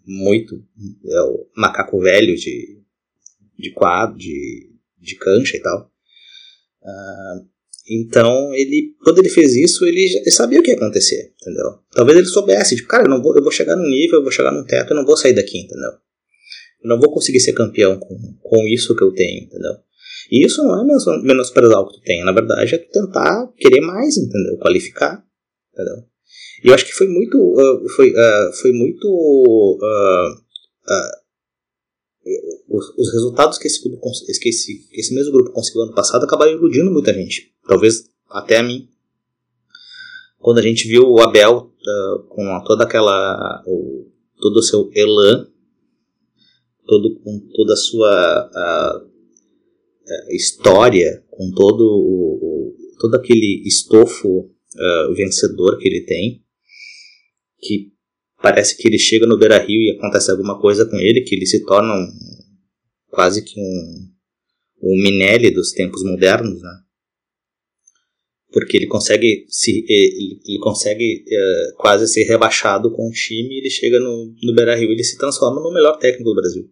muito. É o macaco velho de, de quadro, de, de cancha e tal. Uh, então, ele, quando ele fez isso, ele, ele sabia o que ia acontecer, entendeu? Talvez ele soubesse, tipo, cara, eu, não vou, eu vou chegar num nível, eu vou chegar num teto, eu não vou sair daqui, entendeu? Eu não vou conseguir ser campeão com, com isso que eu tenho, entendeu? E isso não é menosprezar o que tu tem, na verdade é tentar querer mais, entendeu? Qualificar, entendeu? E eu acho que foi muito, uh, foi, uh, foi muito uh, os, os resultados que esse, grupo, que, esse, que esse mesmo grupo conseguiu ano passado acabaram iludindo muita gente. Talvez até a mim. Quando a gente viu o Abel uh, com a, toda aquela. O, todo o seu elan, todo, com toda a sua uh, uh, história, com todo, o, todo aquele estofo vencedor que ele tem, que parece que ele chega no Beira Rio e acontece alguma coisa com ele, que ele se torna um, quase que um, um Minelli dos tempos modernos, né? Porque ele consegue se ele, ele consegue uh, quase ser rebaixado com o time, ele chega no, no Beira Rio, ele se transforma no melhor técnico do Brasil.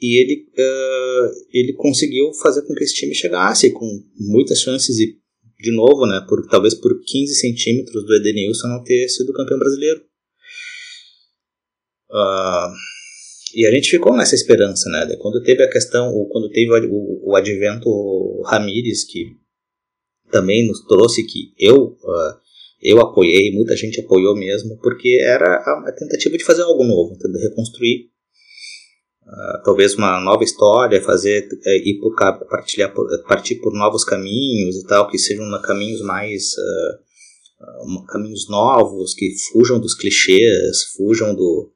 E ele, uh, ele conseguiu fazer com que esse time chegasse com muitas chances e de novo, né, por, talvez por 15 centímetros do Edenilson não ter sido campeão brasileiro. Uh, e a gente ficou nessa esperança, né? Quando teve a questão, quando teve o, o advento Ramires, que também nos trouxe que eu uh, eu apoiei, muita gente apoiou mesmo, porque era a, a tentativa de fazer algo novo, de reconstruir uh, talvez uma nova história, fazer uh, ir por, partilhar, por, partir por novos caminhos e tal, que sejam caminhos mais uh, caminhos novos, que fujam dos clichês, fujam do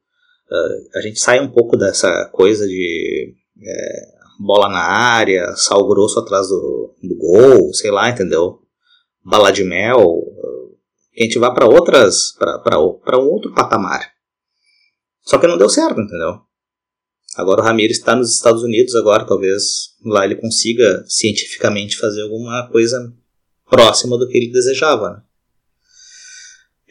a gente sai um pouco dessa coisa de é, bola na área, sal grosso atrás do, do gol, sei lá, entendeu? Bala de mel, que a gente vá para outras, para um outro patamar. Só que não deu certo, entendeu? Agora o Ramiro está nos Estados Unidos, agora talvez lá ele consiga cientificamente fazer alguma coisa próxima do que ele desejava. Né?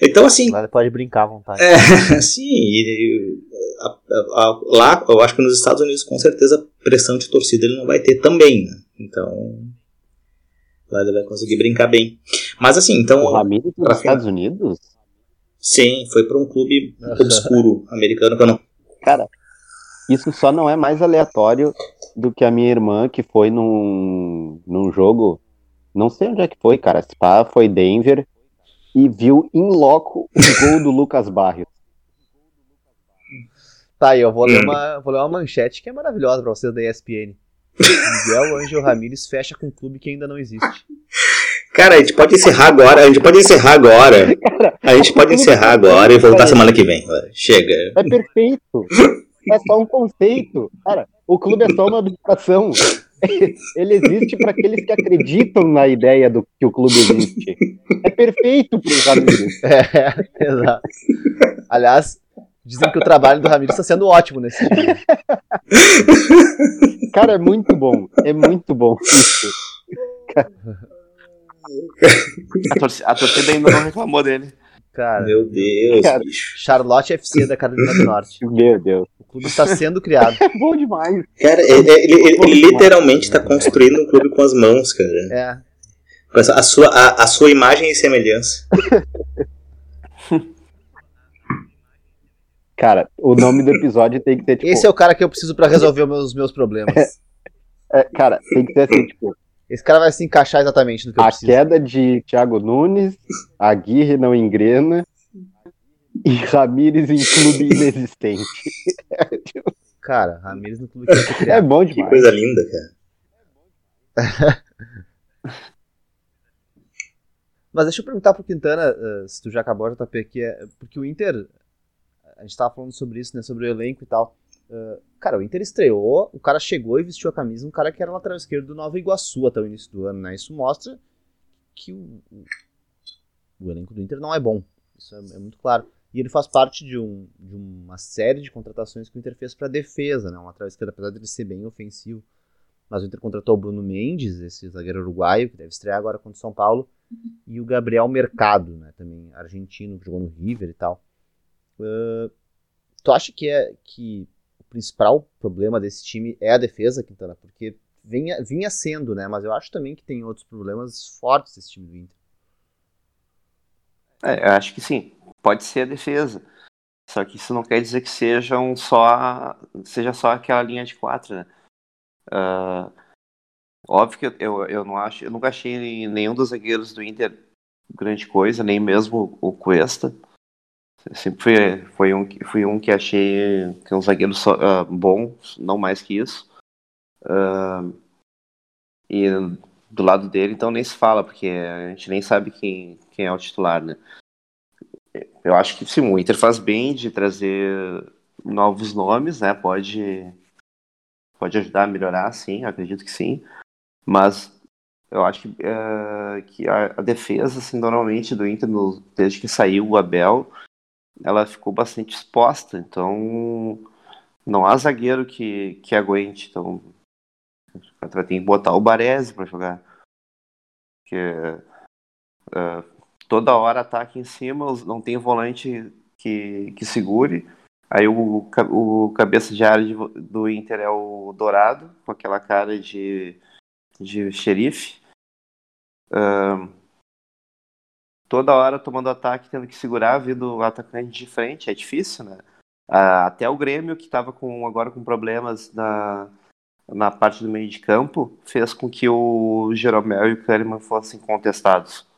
Então assim. Lá ele pode brincar à vontade. É, [laughs] sim. E, a, a, a, lá, eu acho que nos Estados Unidos com certeza pressão de torcida ele não vai ter também. Né? Então lá ele vai conseguir brincar bem. Mas assim, então. O Ramiro nos Estados Unidos? Sim, foi para um clube obscuro [laughs] americano que eu não. Cara, isso só não é mais aleatório do que a minha irmã que foi num, num jogo, não sei onde é que foi, cara, Spa foi Denver e viu em loco o gol do Lucas Barrios. Tá, aí eu vou ler, uma, vou ler uma manchete que é maravilhosa pra vocês da ESPN. Miguel Angel Ramírez fecha com um clube que ainda não existe. Cara, a gente pode encerrar agora. A gente pode encerrar agora. A gente pode encerrar agora e voltar semana que vem. Chega. É perfeito é só um conceito. Cara, o clube é só uma abstração. [laughs] Ele existe para aqueles que acreditam na ideia do que o clube existe. É perfeito para os amigos. [laughs] É, exato. Aliás, dizem que o trabalho do Ramiro está sendo ótimo nesse dia. Cara, é muito bom. É muito bom isso. A, torcida, a torcida ainda não reclamou dele. Cara, Meu Deus, cara, bicho. Charlotte FC da Carolina do Norte. Meu Deus. O clube está sendo criado. [laughs] É bom demais. Cara, ele, ele, ele, ele literalmente está construindo um clube com as mãos, cara. É. A sua, a, a sua imagem e semelhança. [laughs] Cara, o nome do episódio tem que ser tipo. Esse é o cara que eu preciso para resolver os meus, meus problemas. [laughs] É, cara, tem que ser assim, tipo. Esse cara vai se encaixar exatamente no que eu a preciso. A queda de Thiago Nunes, Aguirre não engrena e Ramires em clube inexistente. Cara, Ramires no clube que [laughs] É bom demais. Que coisa linda, cara. [laughs] Mas deixa eu perguntar pro Quintana, uh, se tu já acabou, JP, aqui, é, porque o Inter, a gente tava falando sobre isso, né, sobre o elenco e tal. Uh, cara, o Inter estreou, o cara chegou e vestiu a camisa, um cara que era lateral esquerdo do Nova Iguaçu até o início do ano, né? Isso mostra que o, o, o elenco do Inter não é bom. Isso é, é, muito claro. E ele faz parte de, um, de uma série de contratações que o Inter fez para defesa, né? Um lateral esquerdo, apesar de ele ser bem ofensivo. Mas o Inter contratou o Bruno Mendes, esse zagueiro uruguaio, que deve estrear agora contra o São Paulo, e o Gabriel Mercado, né? Também argentino, que jogou no River e tal. Uh, tu acha que é que principal problema desse time é a defesa, Quintana, porque vinha, vinha sendo, né? Mas eu acho também que tem outros problemas fortes esse time do Inter. É, eu acho que sim. Pode ser a defesa. Só que isso não quer dizer que sejam só, seja só aquela linha de quatro, né? Uh, óbvio que eu, eu não acho, eu nunca achei nenhum dos zagueiros do Inter grande coisa, nem mesmo o Cuesta. Sempre foi, foi, um, foi um que achei que é um zagueiro só, uh, bom, não mais que isso. Uh, e do lado dele, então nem se fala, porque a gente nem sabe quem, quem é o titular, né? Eu acho que sim, o Inter faz bem de trazer novos nomes, né? Pode, pode ajudar a melhorar, sim, acredito que sim. Mas eu acho que, uh, que a, a, defesa, assim, normalmente do Inter, no, desde que saiu o Abel, ela ficou bastante exposta, então não há zagueiro que, que aguente. Então ter que botar o Baresi para jogar. Porque uh, toda hora ataque em cima, não tem volante que, que segure. Aí o, o cabeça de área do Inter é o Dourado, com aquela cara de, de xerife. Toda hora tomando ataque, tendo que segurar, vindo o atacante de frente, é difícil, né? Uh, até o Grêmio, que estava com, agora com problemas na, na parte do meio de campo, fez com que o Jeromel e o Kahneman fossem contestados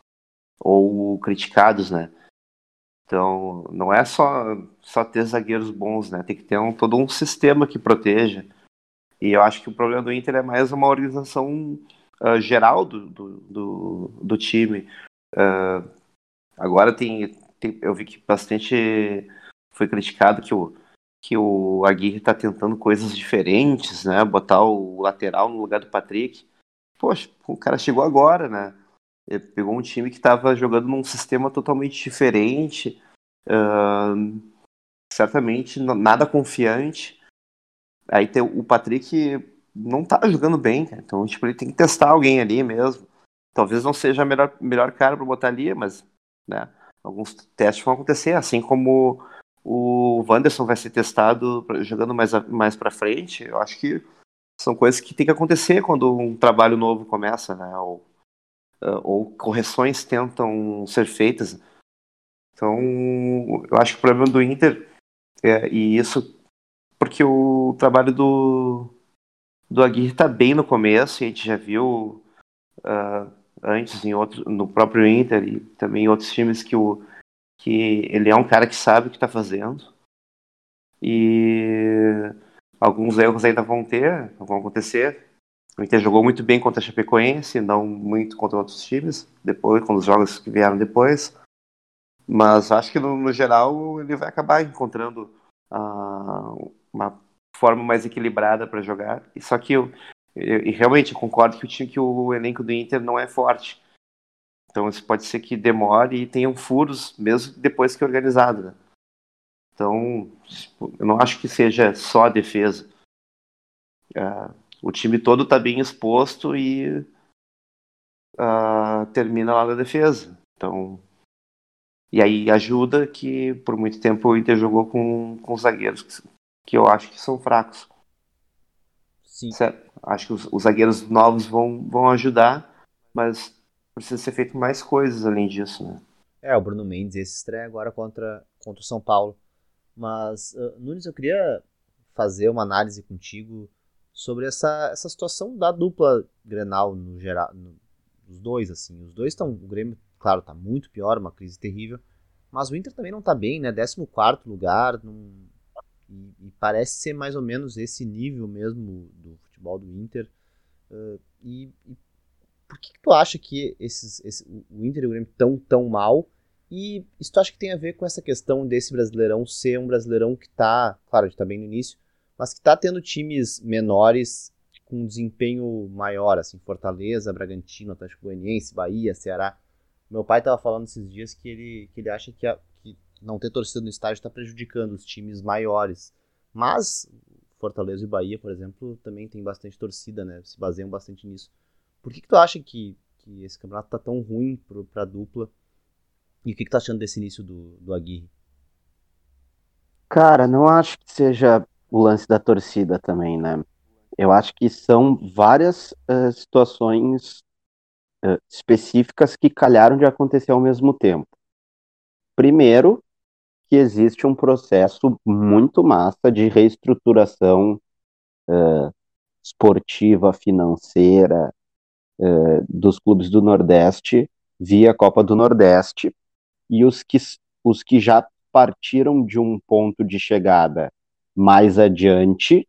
ou criticados, né? Então, não é só, só ter zagueiros bons, né? Tem que ter um, todo um sistema que proteja. E eu acho que o problema do Inter é mais uma organização uh, geral do, do, do, do time. Uh, agora tem, tem, eu vi que bastante foi criticado que o, que o Aguirre está tentando coisas diferentes, né? Botar o lateral no lugar do Patrick. Poxa, o cara chegou agora, né? Ele pegou um time que estava jogando num sistema totalmente diferente, uh, certamente nada confiante. Aí tem, o Patrick não tá jogando bem, cara. então tipo, ele tem que testar alguém ali mesmo. Talvez não seja a melhor, melhor cara para botar ali, mas né, alguns testes vão acontecer, assim como o Wanderson vai ser testado jogando mais, mais para frente. Eu acho que são coisas que tem que acontecer quando um trabalho novo começa, né? Ou ou correções tentam ser feitas. Então, eu acho que o problema do Inter é, e isso porque o trabalho do do Aguirre está bem no começo, e a gente já viu uh, antes em outro, no próprio Inter e também em outros times que o que ele é um cara que sabe o que está fazendo e alguns erros ainda vão ter, vão acontecer, o Inter jogou muito bem contra a Chapecoense, não muito contra outros times, depois, com os jogos que vieram depois. Mas acho que no, no geral ele vai acabar encontrando uh, uma forma mais equilibrada para jogar. Só que eu, eu, eu, realmente concordo que o time que o elenco do Inter não é forte. Então isso pode ser que demore e tenham furos mesmo depois que organizado. Né? Então eu não acho que seja só a defesa. Uh, o time todo está bem exposto e uh, termina lá na defesa. Então, e aí ajuda que por muito tempo o Inter jogou com, com zagueiros que, que eu acho que são fracos. Sim. Certo? Acho que os, os, zagueiros novos vão, vão ajudar, mas precisa ser feito mais coisas além disso, né? É, o Bruno Mendes esse estreia agora contra, contra o São Paulo. Mas, uh, Nunes, eu queria fazer uma análise contigo sobre essa, essa situação da dupla Grenal no geral, no, os dois assim, os dois estão, o Grêmio, claro, tá muito pior, uma crise terrível, mas o Inter também não tá bem, né? 14 lugar, num, e, e, parece ser mais ou menos esse nível mesmo do futebol do Inter. Uh, e, e, por que, que, tu acha que esses, esse, o Inter e o Grêmio tão tão mal? E isso tu acha que tem a ver com essa questão desse Brasileirão ser um Brasileirão que tá, claro, a gente tá bem no início, mas que está tendo times menores com um desempenho maior, assim, Fortaleza, Bragantino, Atlético Goianiense, Bahia, Ceará. Meu pai estava falando esses dias que ele, que ele acha que, a, que não ter torcida no estádio está prejudicando os times maiores. Mas Fortaleza e Bahia, por exemplo, também tem bastante torcida, né? Se baseiam bastante nisso. Por que, que tu acha que, que esse campeonato tá tão ruim para a dupla? E o que, que tu tá achando desse início do, do Aguirre? Cara, não acho que seja o lance da torcida também, né? Eu acho que são várias uh, situações uh, específicas que calharam de acontecer ao mesmo tempo. Primeiro, que existe um processo muito massa de reestruturação uh, esportiva, financeira dos clubes do Nordeste via Copa do Nordeste e os que, os que já partiram de um ponto de chegada mais adiante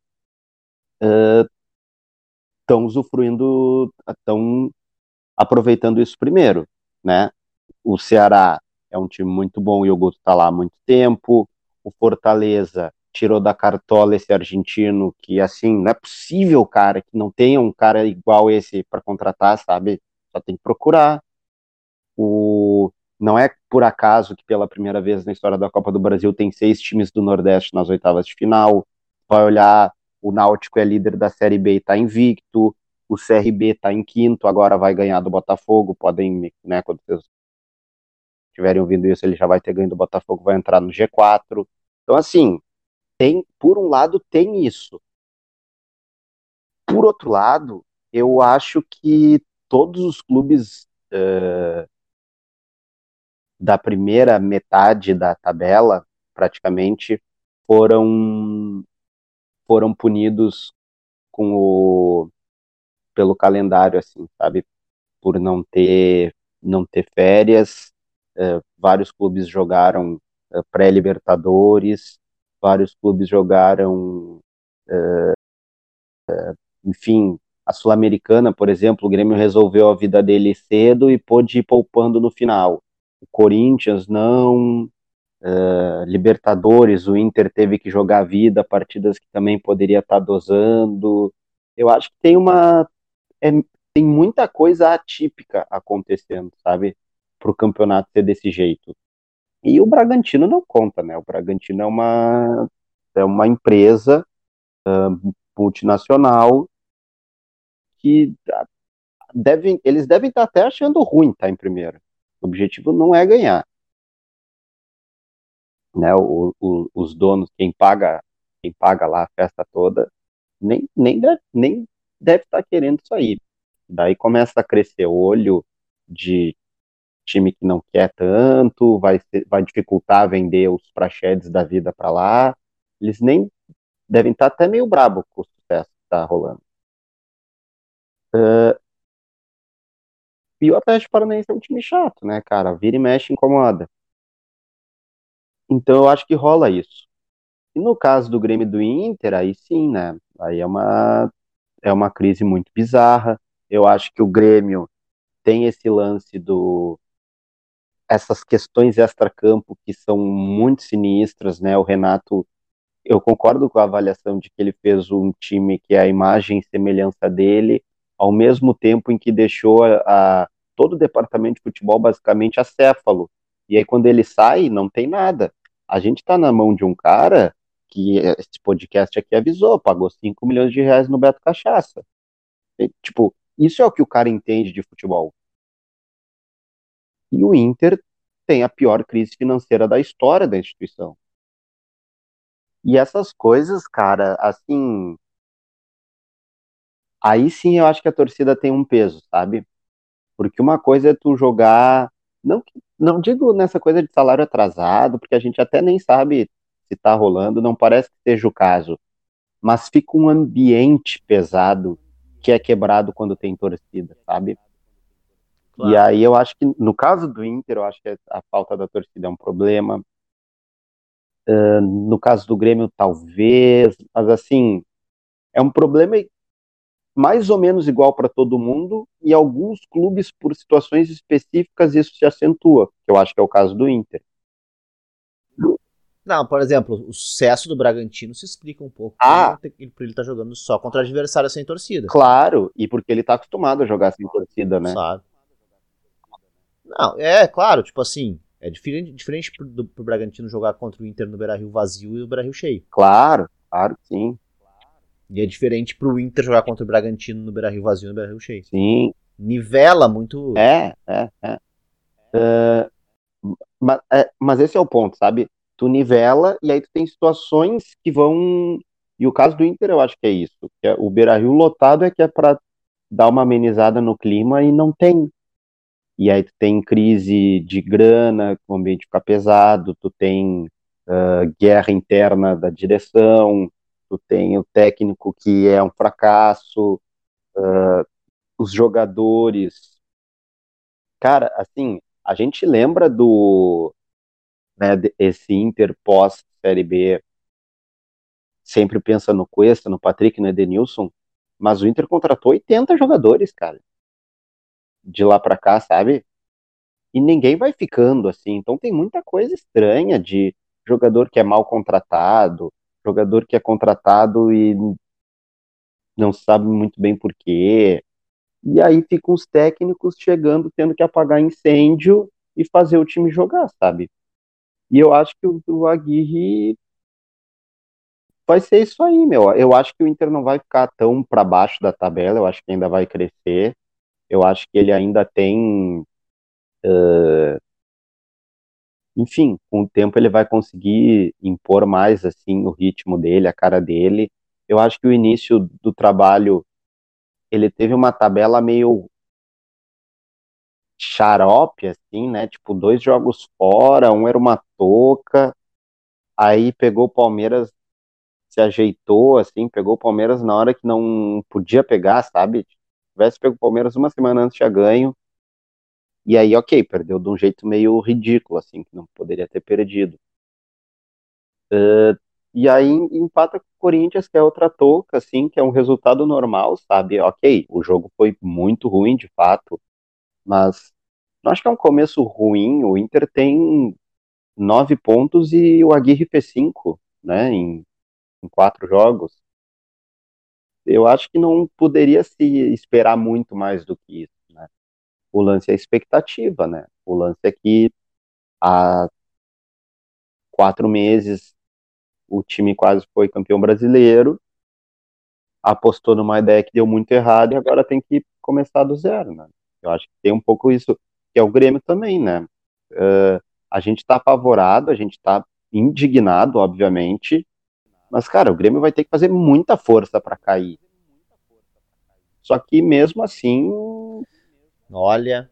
estão uh, usufruindo, estão aproveitando isso primeiro, né? O Ceará é um time muito bom e o Guto está lá há muito tempo. O Fortaleza tirou da cartola esse argentino que, assim, não é possível, cara, que não tenha um cara igual esse para contratar, sabe? Só tem que procurar. O não é por acaso que pela primeira vez na história da Copa do Brasil tem seis times do Nordeste nas oitavas de final. Vai olhar, o Náutico é líder da Série B e está invicto. O CRB está em quinto, agora vai ganhar do Botafogo. Podem, né, quando vocês estiverem ouvindo isso, ele já vai ter ganho do Botafogo, vai entrar no G4. Então, assim, tem, por um lado, tem isso. Por outro lado, eu acho que todos os clubes uh, da primeira metade da tabela, praticamente, foram foram punidos com o pelo calendário, assim, sabe, por não ter não ter férias. Uh, vários clubes jogaram uh, pré-libertadores, vários clubes jogaram, enfim, a Sul-Americana, por exemplo, o Grêmio resolveu a vida dele cedo e pôde ir poupando no final. Corinthians não, uh, Libertadores, o Inter teve que jogar a vida, partidas que também poderia estar tá dosando. Eu acho que tem uma. É, tem muita coisa atípica acontecendo, sabe? Para o campeonato ser desse jeito. E o Bragantino não conta, né? O Bragantino é uma, é uma empresa uh, multinacional que ah, devem, eles devem estar até achando ruim estar em primeiro. O objetivo não é ganhar. Né, o, o, os donos, quem paga, quem paga lá a festa toda, nem, nem, deve, nem deve estar querendo sair. Daí começa a crescer olho de time que não quer tanto, vai, ser, vai dificultar vender os prachedes da vida para lá. Eles nem devem estar até meio brabo com o sucesso que está rolando. Uh, e o Atlético Paranaense é um time chato, né, cara? Vira e mexe incomoda. Então eu acho que rola isso. E no caso do Grêmio do Inter, aí sim, né? Aí é uma, é uma crise muito bizarra. Eu acho que o Grêmio tem esse lance do essas questões extra-campo que são muito sinistras, né? O Renato, eu concordo com a avaliação de que ele fez um time que é a imagem e semelhança dele, ao mesmo tempo em que deixou a, a todo o departamento de futebol basicamente acéfalo. E aí quando ele sai, não tem nada. A gente está na mão de um cara que esse podcast aqui avisou, pagou 5 milhões de reais no Beto Cachaça. E, tipo, isso é o que o cara entende de futebol. E o Inter tem a pior crise financeira da história da instituição. E essas coisas, cara, assim, aí sim eu acho que a torcida tem um peso, sabe? Porque uma coisa é tu jogar, não, não digo nessa coisa de salário atrasado, porque a gente até nem sabe se tá rolando, não parece que seja o caso, mas fica um ambiente pesado que é quebrado quando tem torcida, sabe? Claro. E aí eu acho que, no caso do Inter, eu acho que a falta da torcida é um problema. Uh, no caso do Grêmio, talvez, mas assim, é um problema mais ou menos igual para todo mundo, e alguns clubes, por situações específicas, isso se acentua, que eu acho que é o caso do Inter. Não, por exemplo, o sucesso do Bragantino se explica um pouco ah, por ele estar tá jogando só contra adversários sem torcida. Claro, e porque ele está acostumado a jogar sem torcida, né? Sabe. Não, é claro, tipo assim, é diferente, diferente pro, do, pro Bragantino jogar contra o Inter no Beira-Rio vazio e o Beira-Rio cheio. Claro, claro que sim. E é diferente pro Inter jogar contra o Bragantino no Beira-Rio vazio e no Beira-Rio cheio. Sim. Nivela muito. É, é, é. Uh, mas, é. Mas esse é o ponto, sabe? Tu nivela e aí tu tem situações que vão. E o caso do Inter eu acho que é isso. Que é, o Beira-Rio lotado é que é para dar uma amenizada no clima e não tem. E aí tu tem crise de grana, o ambiente fica pesado, tu tem uh, guerra interna da direção, tem o técnico que é um fracasso, uh, os jogadores. Cara, assim, a gente lembra do né, esse Inter pós Série B, sempre pensa no Cuesta, no Patrick, no Edenilson, mas o Inter contratou 80 jogadores, cara, de lá para cá, sabe? E ninguém vai ficando assim, então tem muita coisa estranha de jogador que é mal contratado, jogador que é contratado e não sabe muito bem por quê. E aí ficam os técnicos chegando, tendo que apagar incêndio e fazer o time jogar, sabe? E eu acho que o, o Aguirre vai ser isso aí, meu. Eu acho que o Inter não vai ficar tão para baixo da tabela, eu acho que ainda vai crescer. Eu acho que ele ainda tem. Uh, enfim, com o tempo ele vai conseguir impor mais assim o ritmo dele, a cara dele. Eu acho que o início do trabalho ele teve uma tabela meio xarope, assim, né? Tipo, dois jogos fora, um era uma toca, aí pegou o Palmeiras, se ajeitou, assim, pegou o Palmeiras na hora que não podia pegar, sabe? Se tivesse pego o Palmeiras uma semana antes tinha ganho, e aí, ok, perdeu de um jeito meio ridículo, assim, que não poderia ter perdido. Uh, e aí empata com o Corinthians, que é outra touca, assim, que é um resultado normal, sabe? Ok, o jogo foi muito ruim, de fato, mas não acho que é um começo ruim. O Inter tem nove pontos e o Aguirre fez cinco, né, em, em quatro jogos. Eu acho que não poderia se esperar muito mais do que isso? O lance é a expectativa, né? O lance é que há quatro meses o time quase foi campeão brasileiro, apostou numa ideia que deu muito errado e agora tem que começar do zero, né? Eu acho que tem um pouco isso, que é o Grêmio também, né? Uh, a gente está apavorado, a gente está indignado, obviamente, mas, cara, o Grêmio vai ter que fazer muita força para cair. Só que mesmo assim. Olha.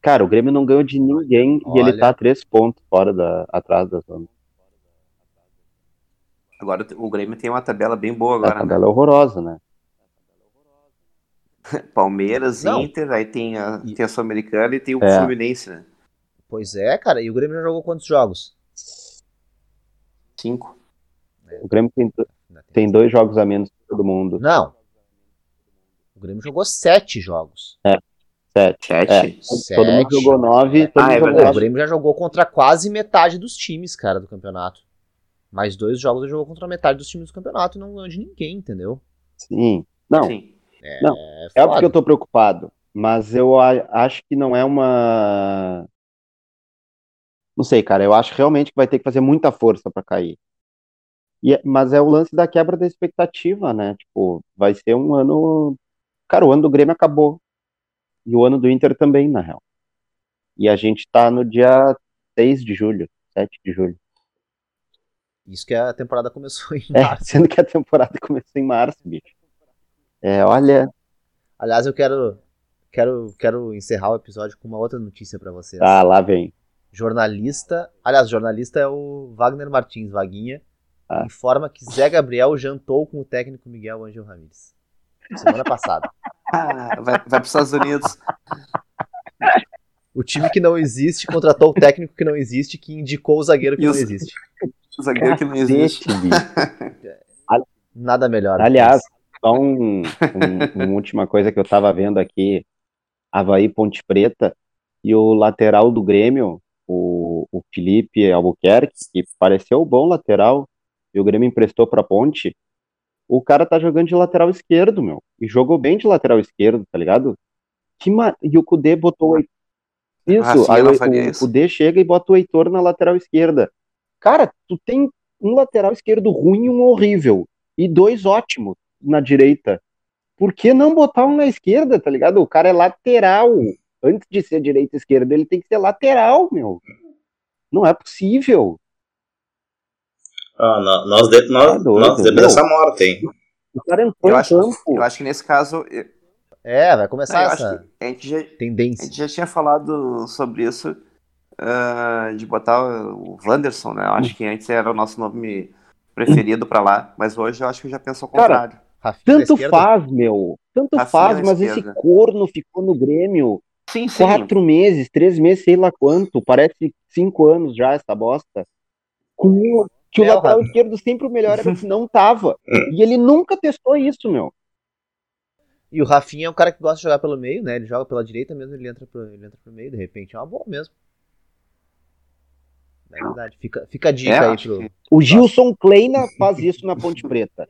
Cara, o Grêmio não ganhou de ninguém Olha. e ele tá a três pontos fora da, atrás da zona. Agora o Grêmio tem uma tabela bem boa agora. A tabela né? é horrorosa, né? [laughs] Palmeiras, Não. Inter, aí tem a, e... tem a Sul-Americana e tem o é. Fluminense, né? Pois é, cara. E o Grêmio já jogou quantos jogos? Cinco. O Grêmio tem, tem dois jogos a menos que todo mundo. Não. O Grêmio jogou sete jogos. É. Sete. Sete. É. Sete. Todo mundo jogou nove. Todo ah, é jogou... O Grêmio já jogou contra quase metade dos times, cara, do campeonato. Mais dois jogos ele jogou contra metade dos times do campeonato e não ganhou de ninguém, entendeu? Sim. Não. Sim. É, não, é, é óbvio que eu tô preocupado, mas eu acho que não é uma. Não sei, cara. Eu acho realmente que vai ter que fazer muita força para cair. E, é, mas é o lance da quebra da expectativa, né? Tipo, vai ser um ano. Cara, o ano do Grêmio acabou. E o ano do Inter também, na real. E a gente tá no dia 6 de julho, 7 de julho. Isso que a temporada começou em é, março. É, sendo que a temporada começou em março, bicho. É, olha. Aliás, eu quero, quero, quero encerrar o episódio com uma outra notícia para vocês. Ah, lá vem. Jornalista, aliás, jornalista é o Wagner Martins, Vaguinha, ah. informa que Zé Gabriel jantou com o técnico Miguel Angel Ramírez. Semana passada. Ah, vai, vai para os Estados Unidos. O time que não existe contratou o técnico que não existe, que indicou o zagueiro que e não existe. O [laughs] zagueiro que não existe. [laughs] Nada melhor. Aliás, só um, um, uma última coisa que eu tava vendo aqui, Havaí Ponte Preta, e o lateral do Grêmio, o, o Felipe Albuquerque, que pareceu bom lateral, e o Grêmio emprestou pra Ponte, o cara tá jogando de lateral esquerdo, meu, e jogou bem de lateral esquerdo, tá ligado? Que ma... E o Kudê botou isso, ah, aí o, o Kudê chega e bota o Heitor na lateral esquerda. Cara, tu tem um lateral esquerdo ruim e um horrível, e dois ótimos na direita. Por que não botar um na esquerda, tá ligado? O cara é lateral. Antes de ser direita e esquerda, ele tem que ser lateral, meu. Não é possível. Ah, nós, de, nós, tá nós demos essa morte, hein? O cara entrou eu acho, campo. Eu acho que nesse caso. É, vai começar não, essa a gente já, tendência. A gente já tinha falado sobre isso, uh, de botar o Wanderson, né? Eu acho que antes era o nosso nome preferido para lá, mas hoje eu acho que já penso ao contrário. Cara, tanto faz, meu. Tanto Rafinha faz, mas esse corno ficou no Grêmio sim, sim. quatro meses, três meses, sei lá quanto. Parece cinco anos já essa bosta. Com, que o é, lateral esquerdo sempre o melhor era [laughs] que não tava. e ele nunca testou isso, meu. E o Rafinha é um cara que gosta de jogar pelo meio, né? Ele joga pela direita mesmo, ele entra pro, ele entra pro meio, de repente é uma boa mesmo. É verdade. Fica, fica a dica é, aí pro. O Gilson Kleina faz isso na Ponte Preta.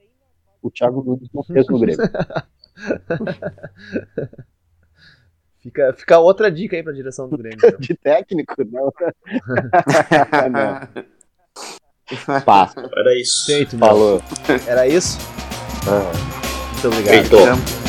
O Thiago Nunes não fez no Grêmio. [laughs] Fica, fica outra dica aí pra direção do Grêmio. Então. [laughs] De técnico, não. não. Passo. Era isso. Feito. Falou. Era isso? Ah. Muito obrigado. Feito. Então,